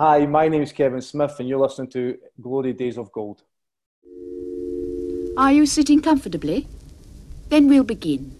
Hi, my name is Kevin Smith, and you're listening to Glory Days of Gold. Are you sitting comfortably? Then we'll begin.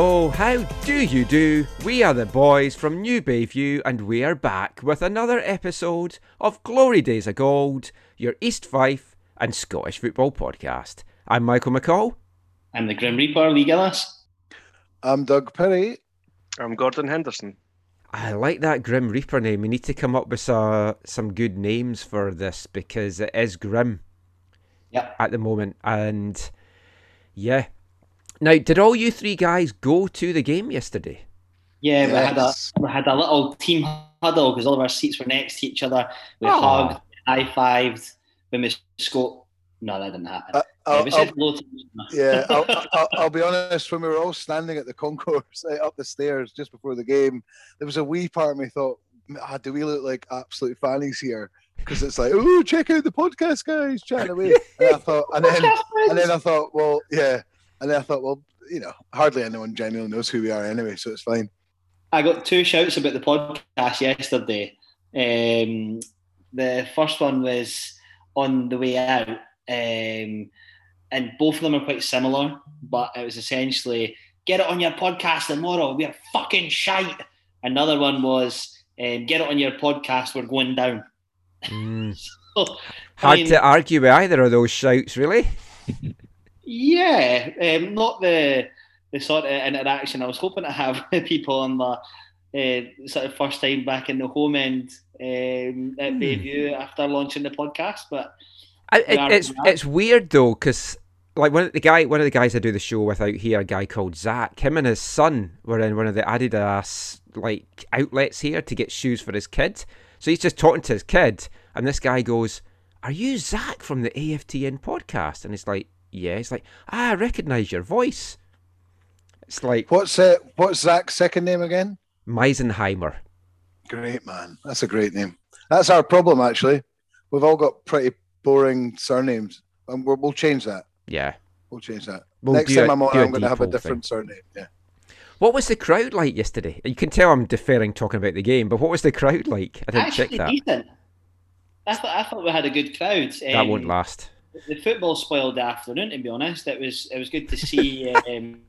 Hello, hello, how do you do? We are the boys from New Bayview and we are back with another episode of Glory Days of Gold, your East Fife and Scottish football podcast. I'm Michael McCall. I'm the Grim Reaper, Lee Gillis. I'm Doug Perry. I'm Gordon Henderson. I like that Grim Reaper name. We need to come up with uh, some good names for this because it is grim Yep. at the moment. And yeah. Now, did all you three guys go to the game yesterday? Yeah, we had a we had a little team huddle because all of our seats were next to each other. We Aw. hugged, high fived when we scored. No, that didn't happen. Uh, yeah, I'll, we I'll- said hello to each other. yeah, I'll, I'll, I'll be honest. When we were all standing at the concourse eh, up the stairs just before the game, there was a wee part of me thought, ah, "Do we look like absolute fannies here?" Because it's like, "Oh, check out the podcast, guys, chatting away." And I thought, and then, and then I thought, well, yeah, and then I thought, well, you know, hardly anyone genuinely knows who we are anyway, so it's fine. I got two shouts about the podcast yesterday. Um, the first one was on the way out, um, and both of them are quite similar, but it was essentially get it on your podcast tomorrow. We're fucking shite. Another one was um, get it on your podcast. We're going down. Mm. So, I Hard mean, to argue with either of those shouts, really. Yeah, um, not the the sort of interaction I was hoping to have with people on the uh, sort of first time back in the home end um, at Hmm. Bayview after launching the podcast. But I, it, it's it's weird though, because like one of the guy, one of the guys I do the show with out here, a guy called Zach. Him and his son were in one of the Adidas like outlets here to get shoes for his kid. So he's just talking to his kid, and this guy goes, "Are you Zach from the AFTN podcast?" And he's like, "Yeah." It's like, ah, "I recognise your voice." It's like What's uh, what's Zach's second name again? Meisenheimer. Great man, that's a great name. That's our problem actually. We've all got pretty boring surnames, and we'll, we'll change that. Yeah. We'll change that. We'll Next do time a- I'm on, do a I'm going to have a depot thing. different surname. Yeah. What was the crowd like yesterday? You can tell I'm deferring talking about the game, but what was the crowd like? I didn't actually check that. decent. I thought I thought we had a good crowd. That won't Um, last. The football spoiled the afternoon. To be honest, it was it was good to see. Um,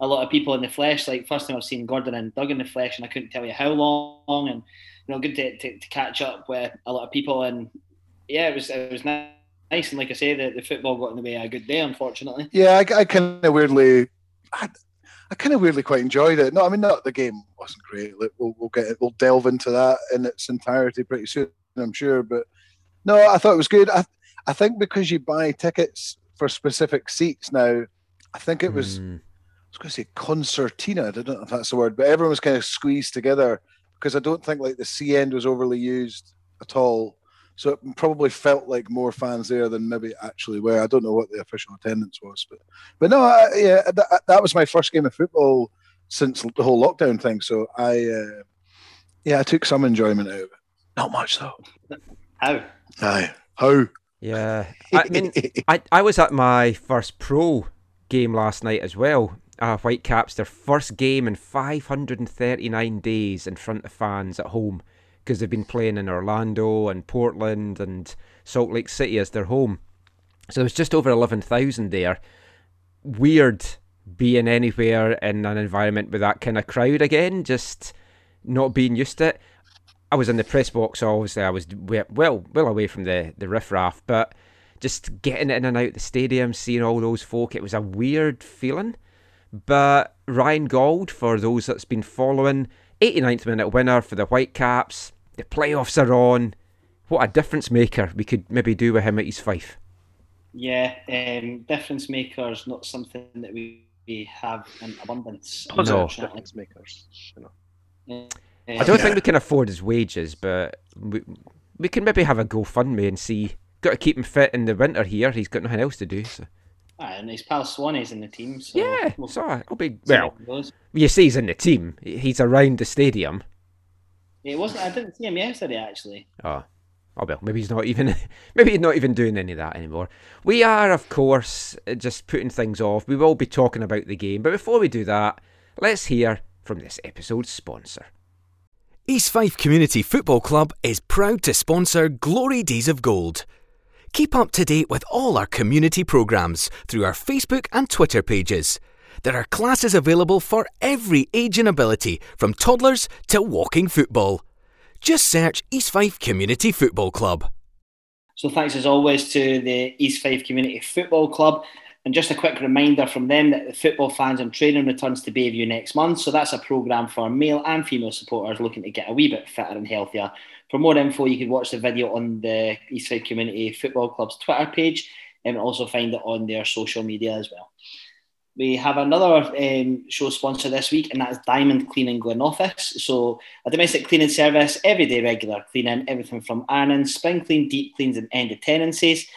A lot of people in the flesh, like first time I've seen Gordon and Doug in the flesh, and I couldn't tell you how long. And you know, good to, to, to catch up with a lot of people. And yeah, it was it was nice. And like I say, the, the football got in the way of a good day, unfortunately. Yeah, I, I kind of weirdly, I, I kind of weirdly quite enjoyed it. No, I mean, not the game wasn't great. Like, We'll, we'll get it, we'll delve into that in its entirety pretty soon, I'm sure. But no, I thought it was good. I, I think because you buy tickets for specific seats now, I think it was. Mm. I was going to say concertina. I don't know if that's the word, but everyone was kind of squeezed together because I don't think like the C end was overly used at all. So it probably felt like more fans there than maybe actually were. I don't know what the official attendance was, but but no, I, yeah, that, that was my first game of football since the whole lockdown thing. So I, uh, yeah, I took some enjoyment out of it. Not much though. How? Aye, how? Yeah. I mean, I, I was at my first pro game last night as well. Uh, Whitecaps, their first game in 539 days in front of fans at home because they've been playing in Orlando and Portland and Salt Lake City as their home. So there's just over 11,000 there. Weird being anywhere in an environment with that kind of crowd again, just not being used to it. I was in the press box, so obviously I was well well away from the, the riffraff, but just getting in and out the stadium, seeing all those folk, it was a weird feeling. But Ryan Gauld, for those that's been following, 89th minute winner for the Whitecaps. The playoffs are on. What a difference maker we could maybe do with him at East Fife. Yeah, um, difference makers not something that we, we have in abundance. No. Difference makers. You know. I don't think we can afford his wages, but we, we can maybe have a GoFundMe and see. Got to keep him fit in the winter here. He's got nothing else to do. So. Ah, and his pal Swanee's in the team. So Yeah, we'll so I'll be see well. You see, he's in the team. He's around the stadium. It wasn't. I didn't see him yesterday actually. Oh, oh well, maybe he's not even. Maybe he's not even doing any of that anymore. We are, of course, just putting things off. We will be talking about the game, but before we do that, let's hear from this episode's sponsor. East Fife Community Football Club is proud to sponsor Glory Days of Gold. Keep up to date with all our community programmes through our Facebook and Twitter pages. There are classes available for every age and ability, from toddlers to walking football. Just search East Fife Community Football Club. So thanks as always to the East Fife Community Football Club. And just a quick reminder from them that the football fans and training returns to Bayview next month. So that's a programme for male and female supporters looking to get a wee bit fitter and healthier. For more info, you can watch the video on the East Fife Community Football Club's Twitter page and also find it on their social media as well. We have another um, show sponsor this week, and that's Diamond Cleaning Glen Office. So, a domestic cleaning service, everyday regular cleaning, everything from ironing, spring clean, deep cleans, and end of tenancies.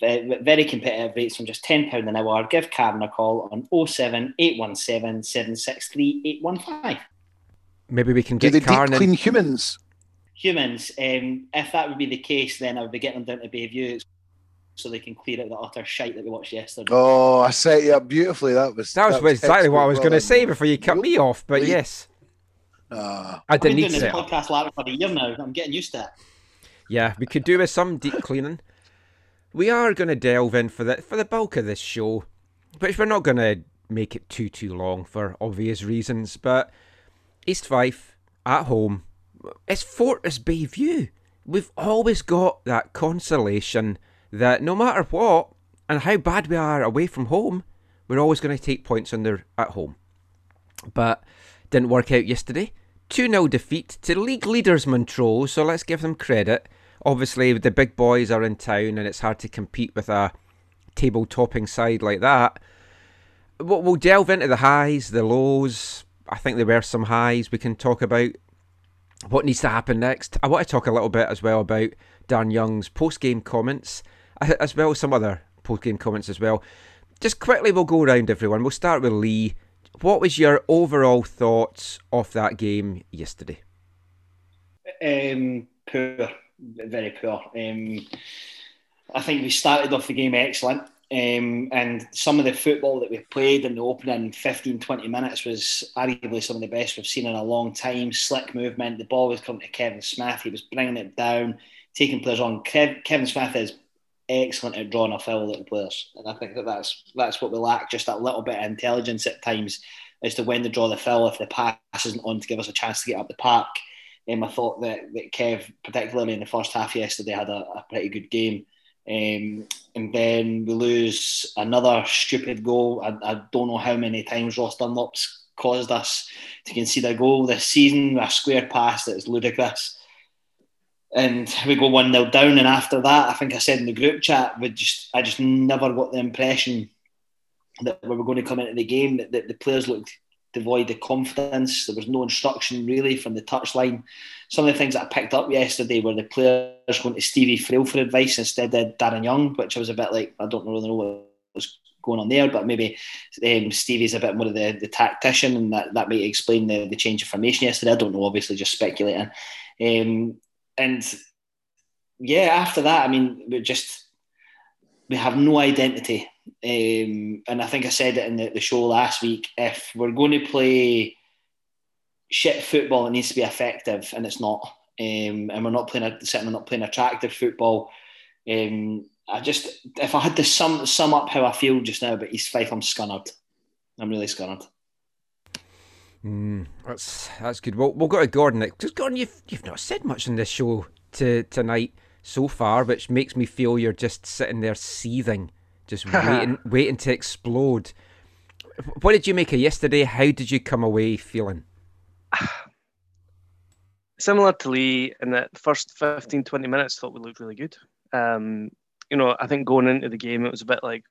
Ve- Very competitive rates from just £10 an hour. Give Karen a call on 07 817 763 815. Maybe we can Do get they deep Karen. in- clean humans? Humans, um, if that would be the case, then I would be getting them down to Bayview so they can clear out the utter shite that we watched yesterday. Oh, I set you up beautifully. That was That was exactly what I was going to say before you cut Nope. me off. But Wait. yes, done. Ah, I I've been didn't need doing to this set podcast lab for a year now. I'm getting used to it. Yeah, we could do with some deep cleaning. We are going to delve in for the for the bulk of this show, which we're not going to make it too too long for obvious reasons. But East Fife at home, it's Fortress Bayview. We've always got that consolation that no matter what and how bad we are away from home, we're always going to take points on their at home. But didn't work out yesterday. 2 0 defeat to league leaders Montrose, so let's give them credit. Obviously, the big boys are in town and it's hard to compete with a table topping side like that. We'll we'll delve into the highs, the lows. I think there were some highs we can talk about. What needs to happen next? I want to talk a little bit as well about Dan Young's post game comments, as well as some other post game comments as well. Just quickly, we'll go around everyone. We'll start with Lee. What was your overall thoughts of that game yesterday? Um, poor, very poor. Um, I think we started off the game excellent. Um, and some of the football that we played in the opening 15 20 minutes was arguably some of the best we've seen in a long time. Slick movement, the ball was coming to Kevin Smith, he was bringing it down, taking players on. Kev, Kevin Smith is excellent at drawing a foul at players, and I think that that's, that's what we lack just that little bit of intelligence at times as to when to draw the foul if the pass isn't on to give us a chance to get up the park. Um, I thought that, that Kev, particularly in the first half yesterday, had a, a pretty good game. Um, and then we lose another stupid goal. I, I don't know how many times Ross Dunlop's caused us to concede a goal this season, a square pass that is ludicrous. And we go 1 0 down. And after that, I think I said in the group chat, we just I just never got the impression that we were going to come into the game, that, that the players looked devoid of confidence. There was no instruction really from the touchline. Some of the things that I picked up yesterday were the players going to Stevie Frail for advice instead of Darren Young, which I was a bit like, I don't really know what was going on there, but maybe um, Stevie's a bit more of the, the tactician and that, that might explain the, the change of formation yesterday. I don't know, obviously just speculating. Um, and yeah, after that, I mean, we just, we have no identity. Um, and I think I said it in the, the show last week. If we're going to play shit football, it needs to be effective, and it's not. Um, and we're not playing a, certainly not playing attractive football. Um, I just, if I had to sum sum up how I feel just now about East Fife, I'm scunnered. I'm really scunnered. Mm, that's that's good. Well, we'll go to Gordon because Gordon, you've you've not said much in this show to tonight so far, which makes me feel you're just sitting there seething, just waiting waiting to explode. What did you make of yesterday? How did you come away feeling? Similar to Lee, in that first 15, 20 minutes, thought we looked really good. Um, you know, I think going into the game, it was a bit like,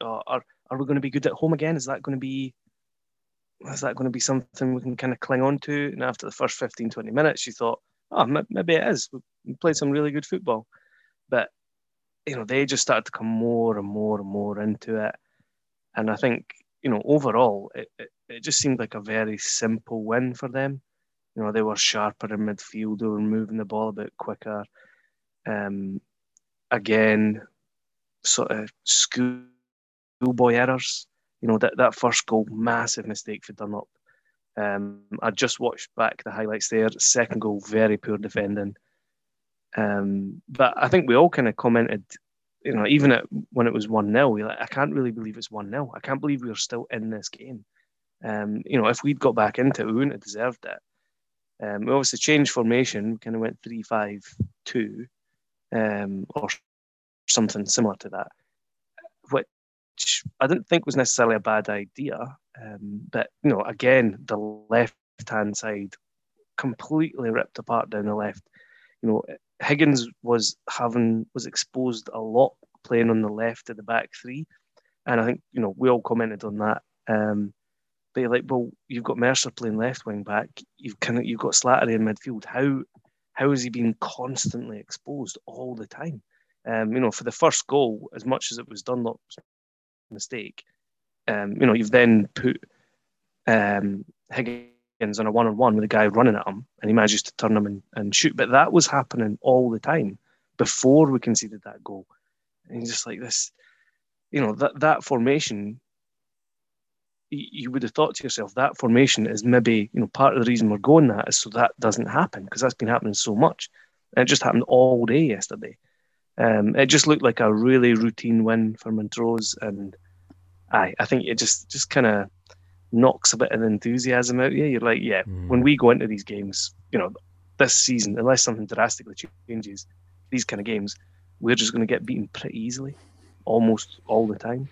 oh, are, are we going to be good at home again? Is that going to be is that going to be something we can kind of cling on to? And after the first 15, 20 minutes, you thought, oh, maybe it is. We played some really good football. But, you know, they just started to come more and more and more into it. And I think, you know, overall, it, it, it just seemed like a very simple win for them. You know, they were sharper in midfield, they were moving the ball a bit quicker. Um, again, sort of schoolboy errors. You know, that, that first goal, massive mistake for Dunlop. Um, I just watched back the highlights there. Second goal, very poor defending. Um, but I think we all kind of commented, you know, even at, when it was 1 0, like, I can't really believe it's 1 0. I can't believe we are still in this game. Um, you know, if we'd got back into it, we wouldn't have deserved it. Um, we obviously changed formation, we kind of went 3 5 2 um, or something similar to that, which I didn't think was necessarily a bad idea. Um, but you know, again, the left hand side completely ripped apart down the left. You know, Higgins was having was exposed a lot playing on the left of the back three, and I think you know we all commented on that. Um, but you're like, well, you've got Mercer playing left wing back. You've kind of you've got Slattery in midfield. How how has he been constantly exposed all the time? Um, you know, for the first goal, as much as it was Dunlop's mistake, um, you know, you've then put um, Higgins on a one-on-one with a guy running at him, and he manages to turn him and, and shoot. But that was happening all the time before we conceded that goal. And just like this, you know, that that formation you would have thought to yourself that formation is maybe you know part of the reason we're going that is so that doesn't happen because that's been happening so much and it just happened all day yesterday um, it just looked like a really routine win for Montrose and I I think it just just kind of knocks a bit of enthusiasm out of you you're like yeah mm. when we go into these games you know this season unless something drastically changes these kind of games we're just going to get beaten pretty easily almost all the time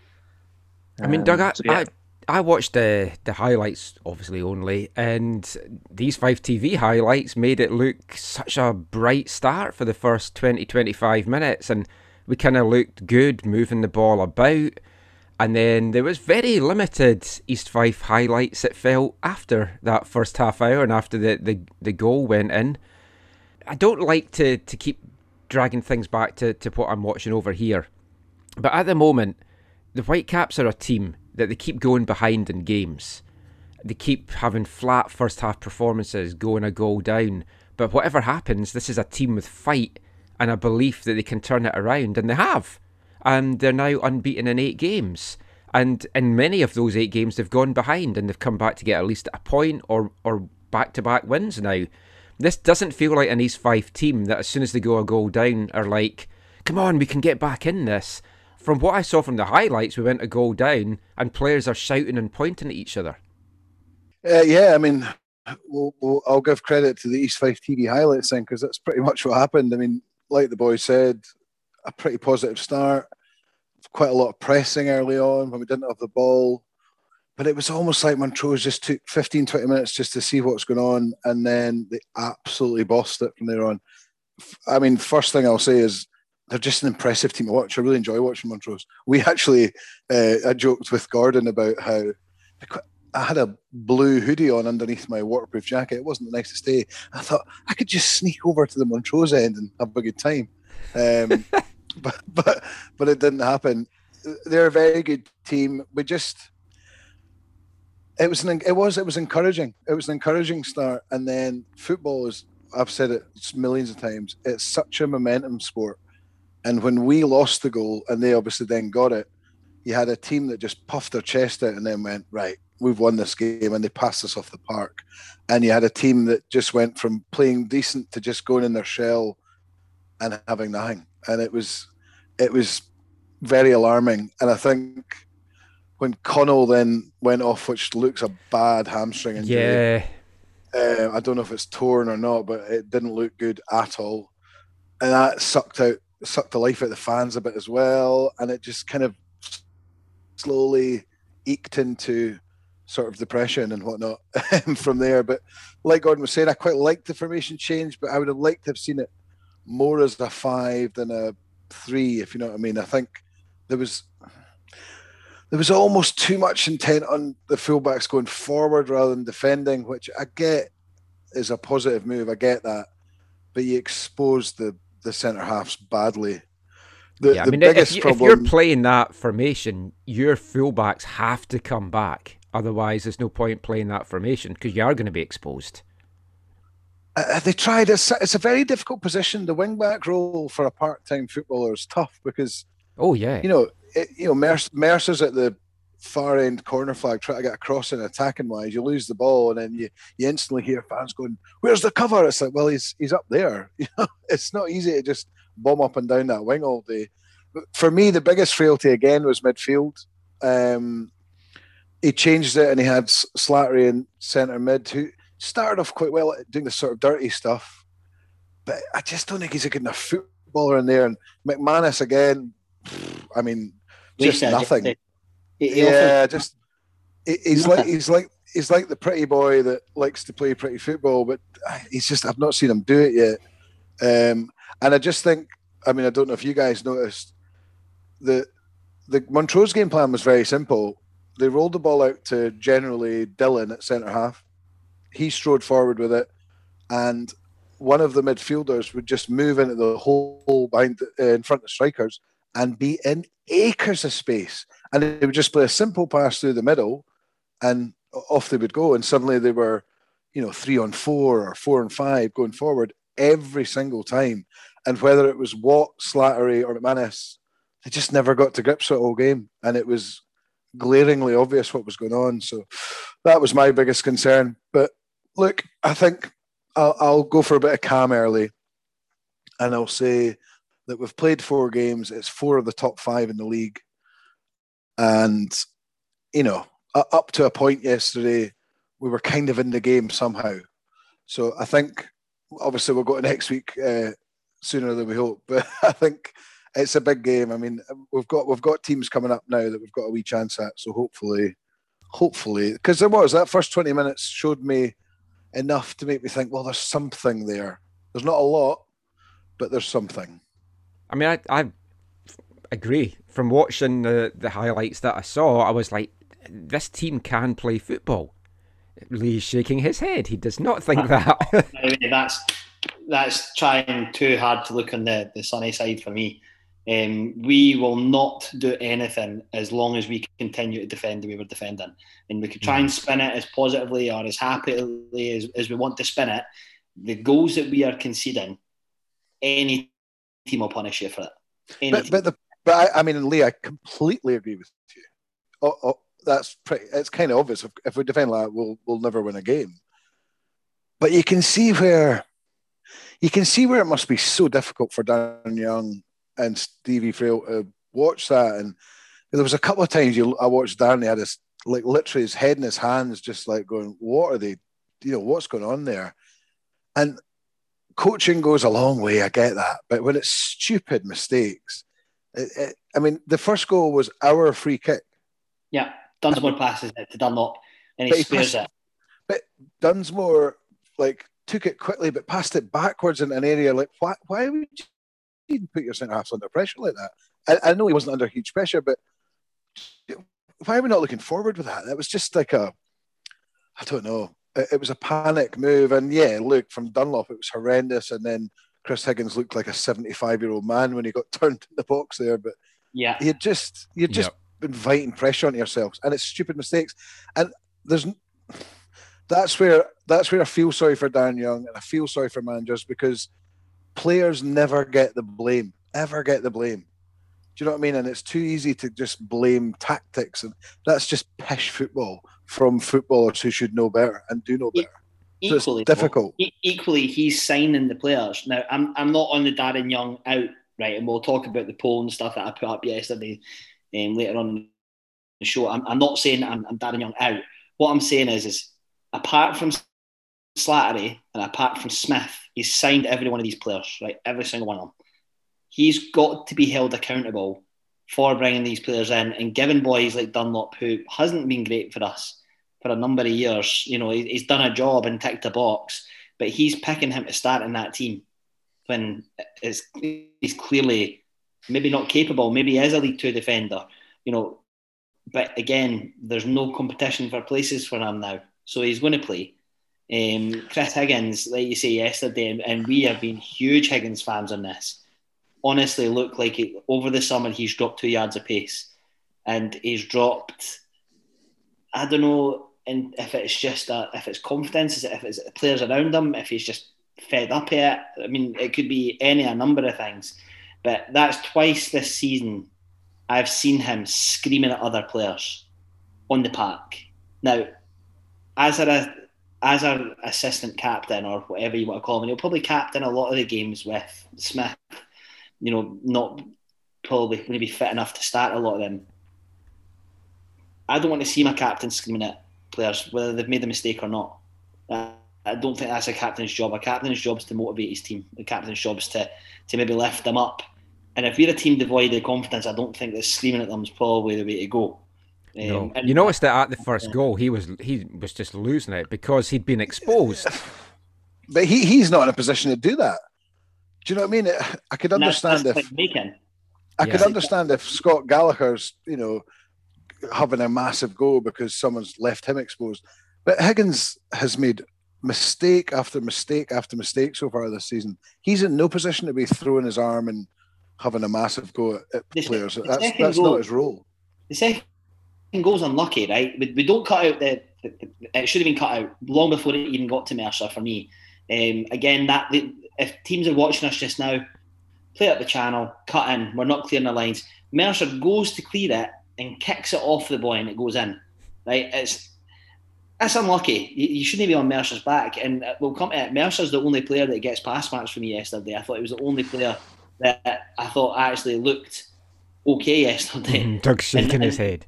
I mean, Doug, um, so, yeah. I, I watched the the highlights obviously only, and East Fife TV highlights made it look such a bright start for the first 20 25 minutes, and we kind of looked good moving the ball about. And then there was very limited East Fife highlights it felt after that first half hour and after the, the, the goal went in. I don't like to, to keep dragging things back to, to what I'm watching over here. But at the moment, the Whitecaps are a team that they keep going behind in games. They keep having flat first half performances, going a goal down. But whatever happens, this is a team with fight and a belief that they can turn it around, and they have. And they're now unbeaten in eight games. And in many of those eight games, they've gone behind and they've come back to get at least a point or or back to back wins now. This doesn't feel like an East Fife team that as soon as they go a goal down are like, come on, we can get back in this from what I saw from the highlights, we went a goal down and players are shouting and pointing at each other. Uh, yeah, I mean, we'll, we'll, I'll give credit to the East Fife TV highlights thing because that's pretty much what happened. I mean, like the boy said, a pretty positive start, quite a lot of pressing early on when we didn't have the ball. But it was almost like Montrose just took 15, 20 minutes just to see what's going on, and then they absolutely bossed it from there on. I mean, first thing I'll say is they're just an impressive team to watch. I really enjoy watching Montrose. We actually, uh, I joked with Gordon about how I had a blue hoodie on underneath my waterproof jacket. It wasn't the nicest day. I thought I could just sneak over to the Montrose end and have a good time, um, but but but it didn't happen. They're a very good team. We just it was an it was it was encouraging. It was an encouraging start, and then football is. I've said it millions of times. It's such a momentum sport and when we lost the goal and they obviously then got it, you had a team that just puffed their chest out and then went, right, we've won this game and they passed us off the park. And you had a team that just went from playing decent to just going in their shell and having nothing. And it was it was very alarming. And I think when Connell then went off, which looks a bad hamstring injury. Yeah. Uh, I don't know if it's torn or not, but it didn't look good at all. And that sucked out sucked the life out of the fans a bit as well, and it just kind of slowly eked into sort of depression and whatnot from there. But like Gordon was saying, I quite liked the formation change, but I would have liked to have seen it more as a five than a three, if you know what I mean. I think there was there was almost too much intent on the fullbacks going forward rather than defending, which I get is a positive move. I get that, but you exposed the the centre halves badly. The, yeah, I mean, if, you, problem... if you're playing that formation, your fullbacks have to come back. Otherwise, there's no point playing that formation because you are going to be exposed. Uh, they tried. It's, it's a very difficult position. The wing back role for a part time footballer is tough because. Oh yeah. You know, it, you know, Mercer, Mercer's at the far end corner flag trying to get across and attacking wise. You lose the ball and then you, you instantly hear fans going, "Where's the cover?" It's like, well, he's he's up there. You know, it's not easy to just bomb up and down that wing all day. But for me, the biggest frailty again was midfield. Um, he changed it and he had Slattery in centre mid who started off quite well doing the sort of dirty stuff, but I just don't think he's a good enough footballer in there. And McManus again, I mean, just nothing. yeah, just he's like he's like he's like the pretty boy that likes to play pretty football, but he's just I've not seen him do it yet. Um, and I just think, I mean, I don't know if you guys noticed the the Montrose game plan was very simple. They rolled the ball out to generally Dillon at centre half he strode forward with it, and one of the midfielders would just move into the hole behind uh, in front of strikers and be in acres of space, and they would just play a simple pass through the middle, and off they would go, and suddenly they were, you know, three on four or four on five going forward every single time, and whether it was Watt, Slattery, or McManus, they just never got to grips with all game, and it was glaringly obvious what was going on. So that was my biggest concern. But look, I think I'll, I'll go for a bit of calm early, and I'll say that we've played four games. It's four of the top five in the league, and you know, up to a point yesterday, we were kind of in the game somehow. So I think, obviously, we'll go to next week uh, sooner than we hope. But I think it's a big game. I mean, we've got we've got teams coming up now that we've got a wee chance at. So hopefully, hopefully, because there was that first twenty minutes showed me enough to make me think, well, there's something there. There's not a lot, but there's something. I mean, I, I agree. From watching the, the highlights that I saw, I was like, this team can play football. Lee's shaking his head. He does not think that. that's that's trying too hard to look on the, the sunny side for me. Um, we will not do anything as long as we continue to defend the way we're defending. And we could try and mm. spin it as positively or as happily as, as we want to spin it. The goals that we are conceding, any team will punish you for it. Any but, but, the, but I, I, mean, Lee, I completely agree with you. Oh, oh, that's pretty. It's kind of obvious. If, if we defend like that, we'll we'll never win a game. But you can see where you can see where it must be so difficult for Darren Young and Stevie Frail uh, to watch that. And there was a couple of times you I watched he had his like literally his head in his hands, just like going, What are they, you know, what's going on there? And coaching goes a long way, I get that. But when it's stupid mistakes, it, it, I mean, the first goal was our free kick. Yeah, Dunsmore passes it to Dunlop and he spares it. But Dunsmore, like, took it quickly, but passed it backwards in an area like, why, why would you even put your centre halves under pressure like that. I, I, know he wasn't under huge pressure, but why are we not looking forward with that? That was just like a, I don't know. It, it was a panic move, and yeah, look from Dunlop, it was horrendous, and then Chris Higgins looked like a seventy-five-year-old man when he got turned in the box there. But yeah, you just you're just yep. inviting pressure on yourselves, and it's stupid mistakes, and there's that's where that's where I feel sorry for Dan Young and I feel sorry for managers because players never get the blame, ever get the blame. Do you know what I mean? And it's too easy to just blame tactics, and that's just pish football from footballers who should know better and do know better. Equally, so difficult. Equally, he's signing the players. Now, I'm I'm not on the Darren Young out right, and we'll talk about the poll and stuff that I put up yesterday, and um, later on in the show. I'm, I'm not saying I'm, I'm Darren Young out. What I'm saying is, is apart from Slattery and apart from Smith, he's signed every one of these players, right? Every single one of them. He's got to be held accountable for bringing these players in and giving boys like Dunlop, who hasn't been great for us for a number of years. You know, he's done a job and ticked a box, but he's picking him to start in that team when it's, he's clearly maybe not capable, maybe he is a League Two defender, you know. But again, there's no competition for places for him now, so he's going to play. Um, Chris Higgins, like you say yesterday, and, and we have been huge Higgins fans on this. Honestly, look like it, over the summer he's dropped two yards of pace, and he's dropped. I don't know, and if it's just a, if it's confidence, if it's players around him, if he's just fed up it. I mean, it could be any a number of things, but that's twice this season I've seen him screaming at other players on the park. Now, as a as our assistant captain or whatever you want to call him, he'll probably captain a lot of the games with Smith. You know, not probably going to be fit enough to start a lot of them. I don't want to see my captain screaming at players whether they've made a mistake or not. I don't think that's a captain's job. A captain's job is to motivate his team. The captain's job is to, to maybe lift them up. And if we're a team devoid of confidence, I don't think that screaming at them is probably the way to go. Um, no. you noticed that at the first goal, he was he was just losing it because he'd been exposed. But he, he's not in a position to do that. Do you know what I mean? I could understand that's, that's if I yeah. could understand if Scott Gallagher's you know having a massive goal because someone's left him exposed. But Higgins has made mistake after mistake after mistake so far this season. He's in no position to be throwing his arm and having a massive go at, the, players. The that's that's goal, not his role. The second goal's unlucky, right? We, we don't cut out the, the, It should have been cut out long before it even got to Mercer for me. Um, again, that if teams are watching us just now, play up the channel, cut in. We're not clearing the lines. Mercer goes to clear it and kicks it off the boy, and it goes in. Right? It's that's unlucky. You, you, shouldn't be on Mercer's back. And uh, we'll come to it. Mercer's the only player that gets pass marks for me yesterday. I thought he was the only player that I thought actually looked okay yesterday. Mm, Doug's shaking and, his head.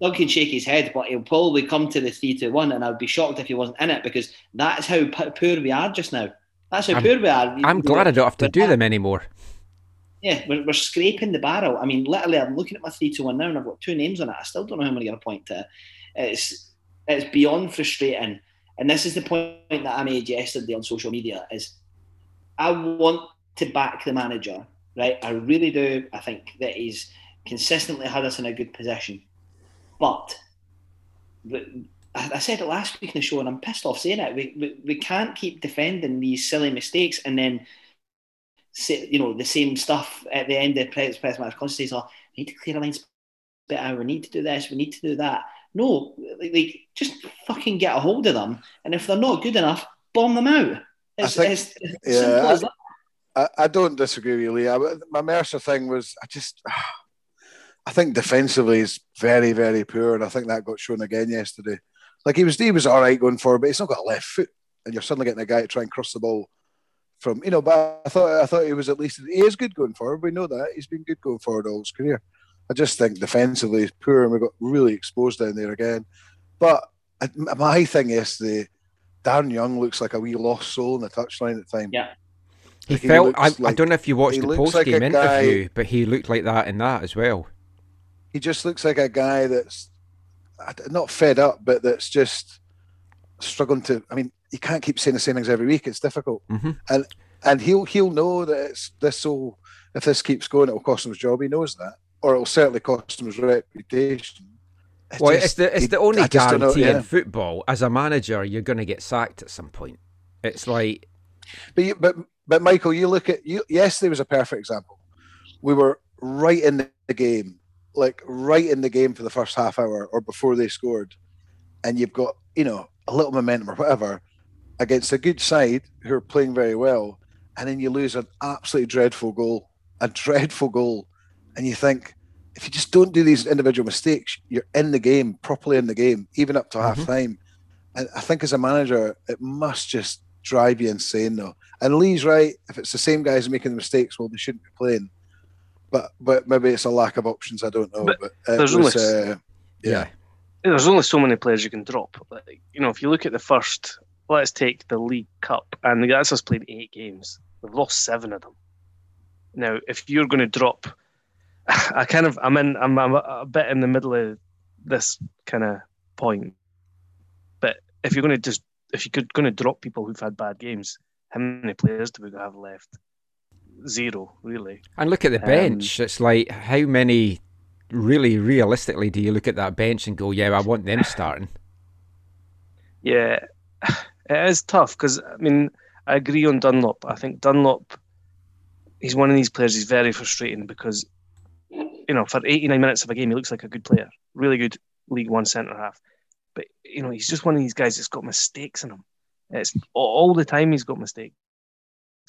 Doug can shake his head, but he'll probably come to the 3 2 1, and I'd be shocked if he wasn't in it because that's how poor we are just now. That's how I'm, poor we are. I'm glad I don't have to do them anymore. Yeah, we're, we're scraping the barrel. I mean, literally, I'm looking at my 3 2 1 now, and I've got two names on it. I still don't know how I'm going to point to. It's it's beyond frustrating. And this is the point that I made yesterday on social media is I want to back the manager, right? I really do. I think that he's consistently had us in a good position. But I said it last week in the show, and I'm pissed off saying it. We, we, we can't keep defending these silly mistakes and then say, you know, the same stuff at the end of press, press match constantly. So, oh, we need to clear the lines better. We need to do this. We need to do that. No, like, just fucking get a hold of them, and if they're not good enough, bomb them out. It's, think, it's, it's yeah, I, I, don't disagree really. I, my Mercer thing was, I just, I think defensively is very, very poor, and I think that got shown again yesterday. Like he was, he was all right going forward, but he's not got a left foot, and you're suddenly getting a guy to try and cross the ball from, you know. But I thought, I thought he was at least he is good going forward. We know that he's been good going forward all his career. I just think defensively is poor, and we got really exposed down there again. But uh, my thing yesterday, Darren Young looks like a wee lost soul in the touchline at the time. Yeah. He, he felt. I, like, I, don't know if you watched the post game like interview, guy, but he looked like that in that as well. He just looks like a guy that's not fed up, but that's just struggling to. I mean, you can't keep saying the same things every week. It's difficult, mm-hmm. and and he'll he'll know that it's this will if this keeps going, it will cost him his job. He knows that or it'll certainly cost him his reputation. It well, just, it's the it's the only guarantee yeah. in football. As a manager, you're going to get sacked at some point. It's like, but you, but but Michael, you look at you. Yesterday was a perfect example. We were right in the game, like right in the game for the first half hour or before they scored, and you've got you know a little momentum or whatever against a good side who are playing very well, and then you lose an absolutely dreadful goal, a dreadful goal and you think if you just don't do these individual mistakes, you're in the game, properly in the game, even up to mm-hmm. half time. And I think as a manager, it must just drive you insane though. And Lee's right. If it's the same guys making the mistakes, well, they shouldn't be playing. But but maybe it's a lack of options. I don't know. But, but there's was, only, uh, yeah. yeah. There's only so many players you can drop. Like, you know, if you look at the first, let's take the League Cup, and the guys has played eight games. They've lost seven of them. Now, if you're going to drop I kind of I'm in I'm, I'm a bit in the middle of this kind of point. But if you're going to just if you're going to drop people who've had bad games, how many players do we have left? Zero, really. And look at the bench. Um, it's like how many really realistically do you look at that bench and go, yeah, I want them starting? Yeah, it is tough because I mean I agree on Dunlop. I think Dunlop, he's one of these players. He's very frustrating because you know for 89 minutes of a game he looks like a good player, really good League One centre half. But you know he's just one of these guys that's got mistakes in him. It's all the time he's got mistakes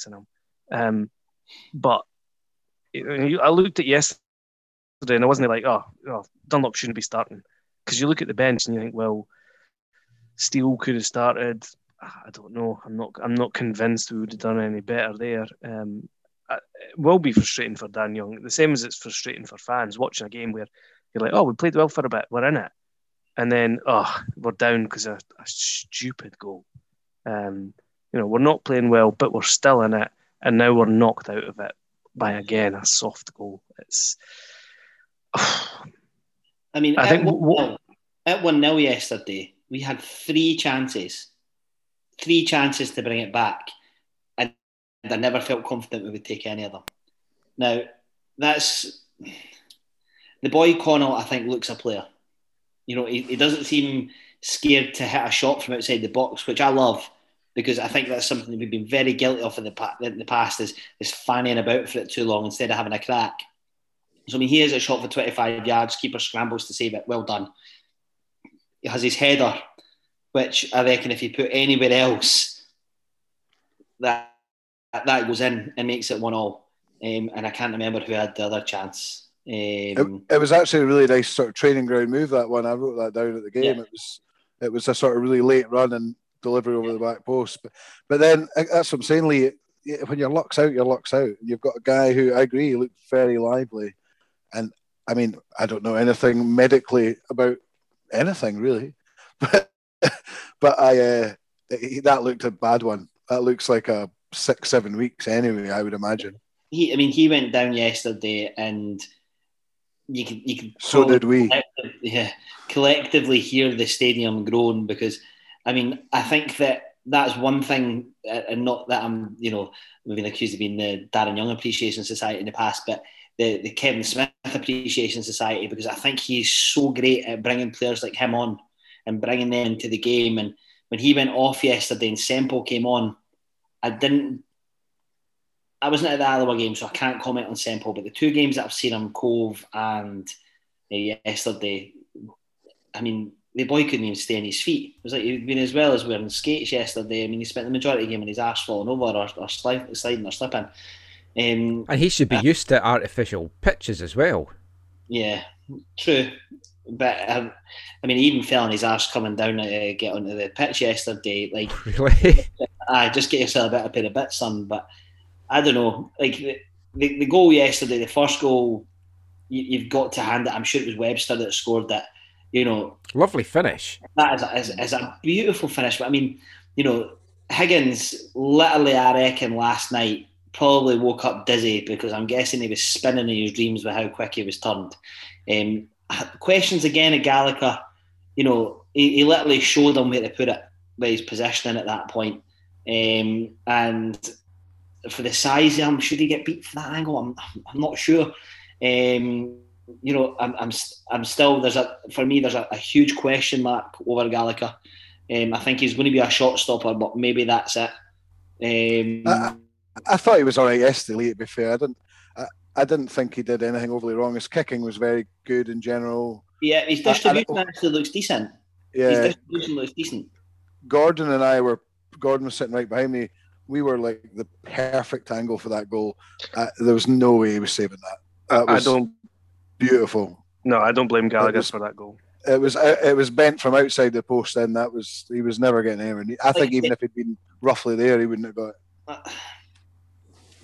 in him. Um, but I looked at yesterday and I wasn't like, oh, oh Dunlop shouldn't be starting because you look at the bench and you think, well, Steele could have started. Ah, I don't know. I'm not. I'm not convinced we would have done any better there. Um, it will be frustrating for Dan Young, the same as it's frustrating for fans watching a game where you're like, oh, we played well for a bit, we're in it, and then oh, we're down because of a stupid goal. Um, you know, we're not playing well, but we're still in it, and now we're knocked out of it by again a soft goal. It's. I mean, I think what, at one 0 yesterday, we had three chances, three chances to bring it back, and I never felt confident we would take any of them. Now, that's the boy Connell. I think looks a player. You know, he, he doesn't seem scared to hit a shot from outside the box, which I love because I think that's something that we've been very guilty of in the, in the past is, is fanning about for it too long instead of having a crack. So, I mean, he has a shot for 25 yards, keeper scrambles to save it. Well done he has his header, which I reckon if you put anywhere else, that that goes in and makes it one all. Um, and I can't remember who had the other chance. Um, it, it, was actually a really nice sort of training ground move. That one I wrote that down at the game. Yeah. It was it was a sort of really late run and delivery over the back post. But but then uh, that's what I'm saying, Lee. When your luck's out, your luck's out. You've got a guy who I agree looked very lively, and I mean I don't know anything medically about anything really. But but I uh, that looked a bad one. That looks like a six seven weeks anyway. I would imagine. He, I mean, he went down yesterday, and you can you can. So did we. Yeah, collectively hear the stadium groan because, I mean, I think that that's one thing, uh, and not that I'm, you know, we've been accused of being the Darren Young Appreciation Society in the past, but the, the Kevin Smith Appreciation Society because I think he's so great at bringing players like him on and bringing them into the game. And when he went off yesterday and Semple came on, I didn't. I wasn't at the Alloa game, so I can't comment on Semple. But the two games that I've seen him, Cove and uh, yesterday, I mean, the boy couldn't even stay on his feet. It was like he'd been as well as wearing skates yesterday. I mean, he spent the majority of the game with his ass falling over or, or sliding or slipping. Um, and he should be uh, used to artificial pitches as well. Yeah, true. But um, I mean, he even fell on his ass coming down to get onto the pitch yesterday. Like, really? I just get yourself a bit of bit of bit, son. But I don't know. Like the, the, the goal yesterday, the first goal, you, have got to hand it. I'm sure it was Webster that scored that. You know, lovely finish. That is a, is, is a beautiful finish. But I mean, you know, Higgins literally, I reckon, last night probably woke up dizzy because I'm guessing he was spinning in his dreams with how quick he was turned. Um, questions again at Gallagher, you know, he, he, literally showed them where to put it, where he's positioning at that point. Um, and for the size him, should he get beat for that angle? I'm, I'm not sure. Um, you know, I'm, I'm, I'm still, there's a, for me, there's a, a huge question mark over Gallagher. Um, I think he's going to be a shot stopper, but maybe that's it. Um, I thought he was all right yesterday. To be fair, I didn't. I, I didn't think he did anything overly wrong. His kicking was very good in general. Yeah, his distribution I, I, actually looks decent. Yeah, his distribution looks decent. Gordon and I were. Gordon was sitting right behind me. We were like the perfect angle for that goal. Uh, there was no way he was saving that. That was I don't. Beautiful. No, I don't blame Gallagher was, for that goal. It was uh, it was bent from outside the post. Then that was he was never getting there. And I think even if he'd been roughly there, he wouldn't have got it. Uh,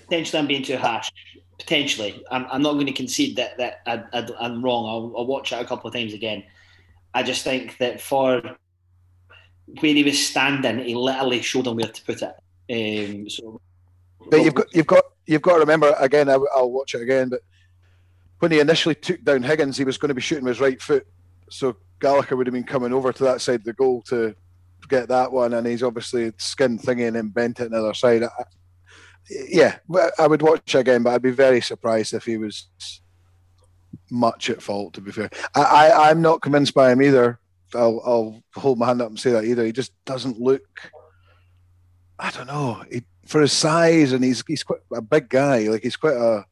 potentially I'm being too harsh. Potentially, I'm, I'm not going to concede that that I, I, am wrong. I'll, I'll watch it a couple of times again. I just think that for where he was standing, he literally showed him where to put it. Um, so, but you've got you've got you've got to remember again. I, will watch it again, but when he initially took down Higgins, he was going to be shooting with his right foot. So Gallagher would have been coming over to that side of the goal to get that one, and he's obviously skinned thingy and then bent it on the other side. I, yeah, I would watch again, but I'd be very surprised if he was much at fault. To be fair, I, I'm not convinced by him either. I'll, I'll hold my hand up and say that either. He just doesn't look. I don't know. He, for his size, and he's he's quite a big guy. Like he's quite a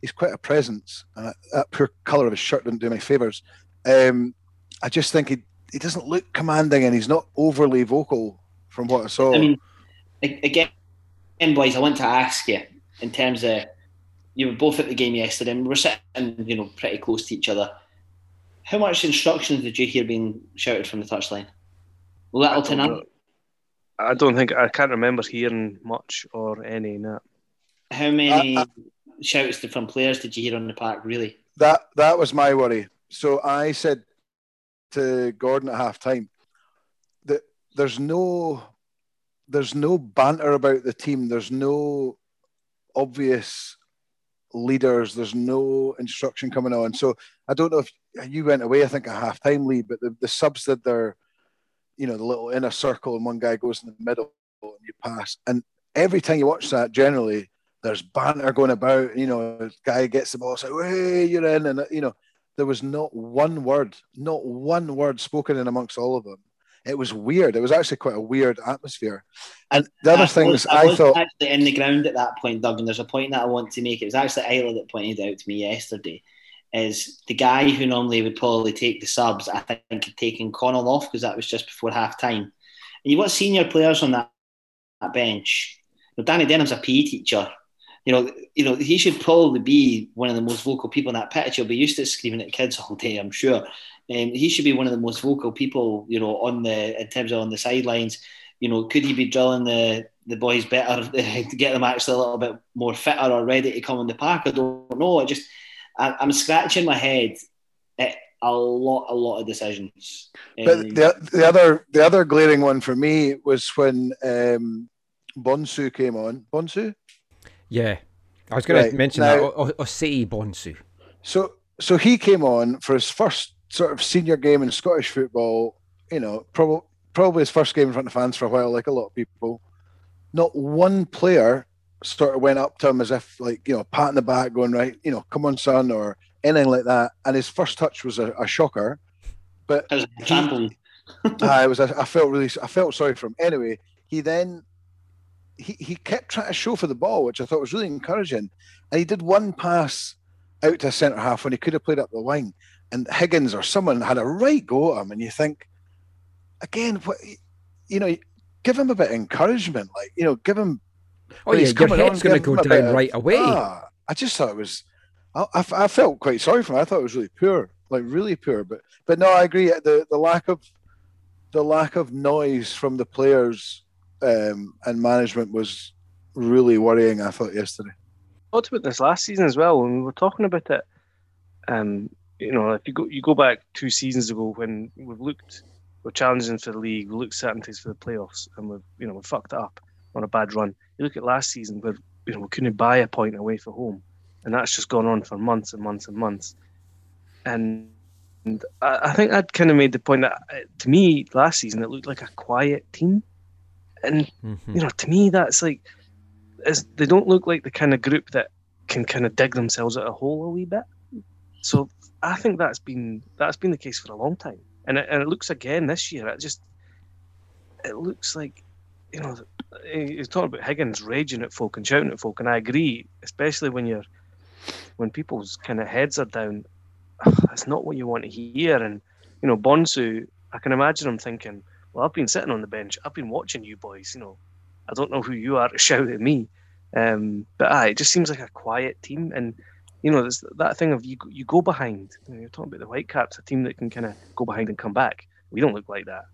he's quite a presence. And that, that poor colour of his shirt didn't do any favours. Um, I just think he he doesn't look commanding, and he's not overly vocal from what I saw. I mean, again, boys, I want to ask you in terms of you were both at the game yesterday, and we are sitting, you know, pretty close to each other. How much instructions did you hear being shouted from the touchline? Little to none. I don't think I can't remember hearing much or any. No. How many uh, uh, shouts from players did you hear on the park? Really? That that was my worry. So I said to Gordon at half time that there's no there's no banter about the team. There's no obvious leaders. There's no instruction coming on. So I don't know if you went away. I think a half time lead, but the, the subs their, you know, the little inner circle, and one guy goes in the middle and you pass. And every time you watch that, generally there's banter going about. You know, guy gets the ball, say, "Hey, you're in," and you know, there was not one word, not one word spoken in amongst all of them. It was weird. It was actually quite a weird atmosphere. And the other thing is, I, I thought actually in the ground at that point, Doug. And there's a point that I want to make. It was actually Isla that pointed out to me yesterday. Is the guy who normally would probably take the subs? I think had taken Connell off because that was just before half time. And you've got senior players on that, that bench. Now, Danny Denholm's a PE teacher you know, you know, he should probably be one of the most vocal people in that pitch. He'll be used to screaming at kids all day, I'm sure. Um, he should be one of the most vocal people, you know, on the in terms of on the sidelines. You know, could he be drilling the the boys better to get them actually a little bit more fitter or ready to come in the park? I don't know. I just I, am scratching my head at a lot, a lot of decisions. But um, the the other the other glaring one for me was when um, Bonsu came on. Bonsu. Yeah, I was going right. to mention now, that Osei Bonsu. So, so he came on for his first sort of senior game in Scottish football. You know, probably probably his first game in front of fans for a while, like a lot of people. Not one player sort of went up to him as if like you know, patting the back, going right, you know, come on, son, or anything like that. And his first touch was a, a shocker. But as a he, I was I felt really I felt sorry for him. Anyway, he then he, he kept trying to show for the ball, which I thought was really encouraging. And he did one pass out to centre half when he could have played up the wing, and Higgins or someone had a right go at him. And you think, again, what you know, give him a bit of encouragement, like you know, give him. Oh yeah, your head's going to go down of, right away. Ah, I just thought it was. I, I, I, felt quite sorry for him. I thought it was really poor, like really poor. But but no, I agree. The the lack of the lack of noise from the players um, and management was really worrying. I thought yesterday. talked about this last season as well when we were talking about it. Um, you know, if you go you go back two seasons ago when we've looked, we're challenging for the league, we looked certainties for the playoffs, and we've you know we fucked it up on a bad run. You look at last season where you know we couldn't buy a point away for home, and that's just gone on for months and months and months. And, and I, I think I'd kind of made the point that uh, to me last season it looked like a quiet team and mm-hmm. you know, to me, that's like, is they don't look like the kind of group that can kind of dig themselves out a hole a wee bit. So I think that's been that's been the case for a long time, and it, and it looks again this year. It just it looks like you know you're talking about Higgins raging at folk and shouting at folk, and I agree, especially when you're when people's kind of heads are down. That's not what you want to hear, and you know Bonsu. I can imagine him thinking, well, I've been sitting on the bench. I've been watching you boys. You know, I don't know who you are to shout at me, um, but aye, it just seems like a quiet team. And you know, there's that thing of you you go behind. You you're talking about the Whitecaps, a team that can kind of go behind and come back. We don't look like that.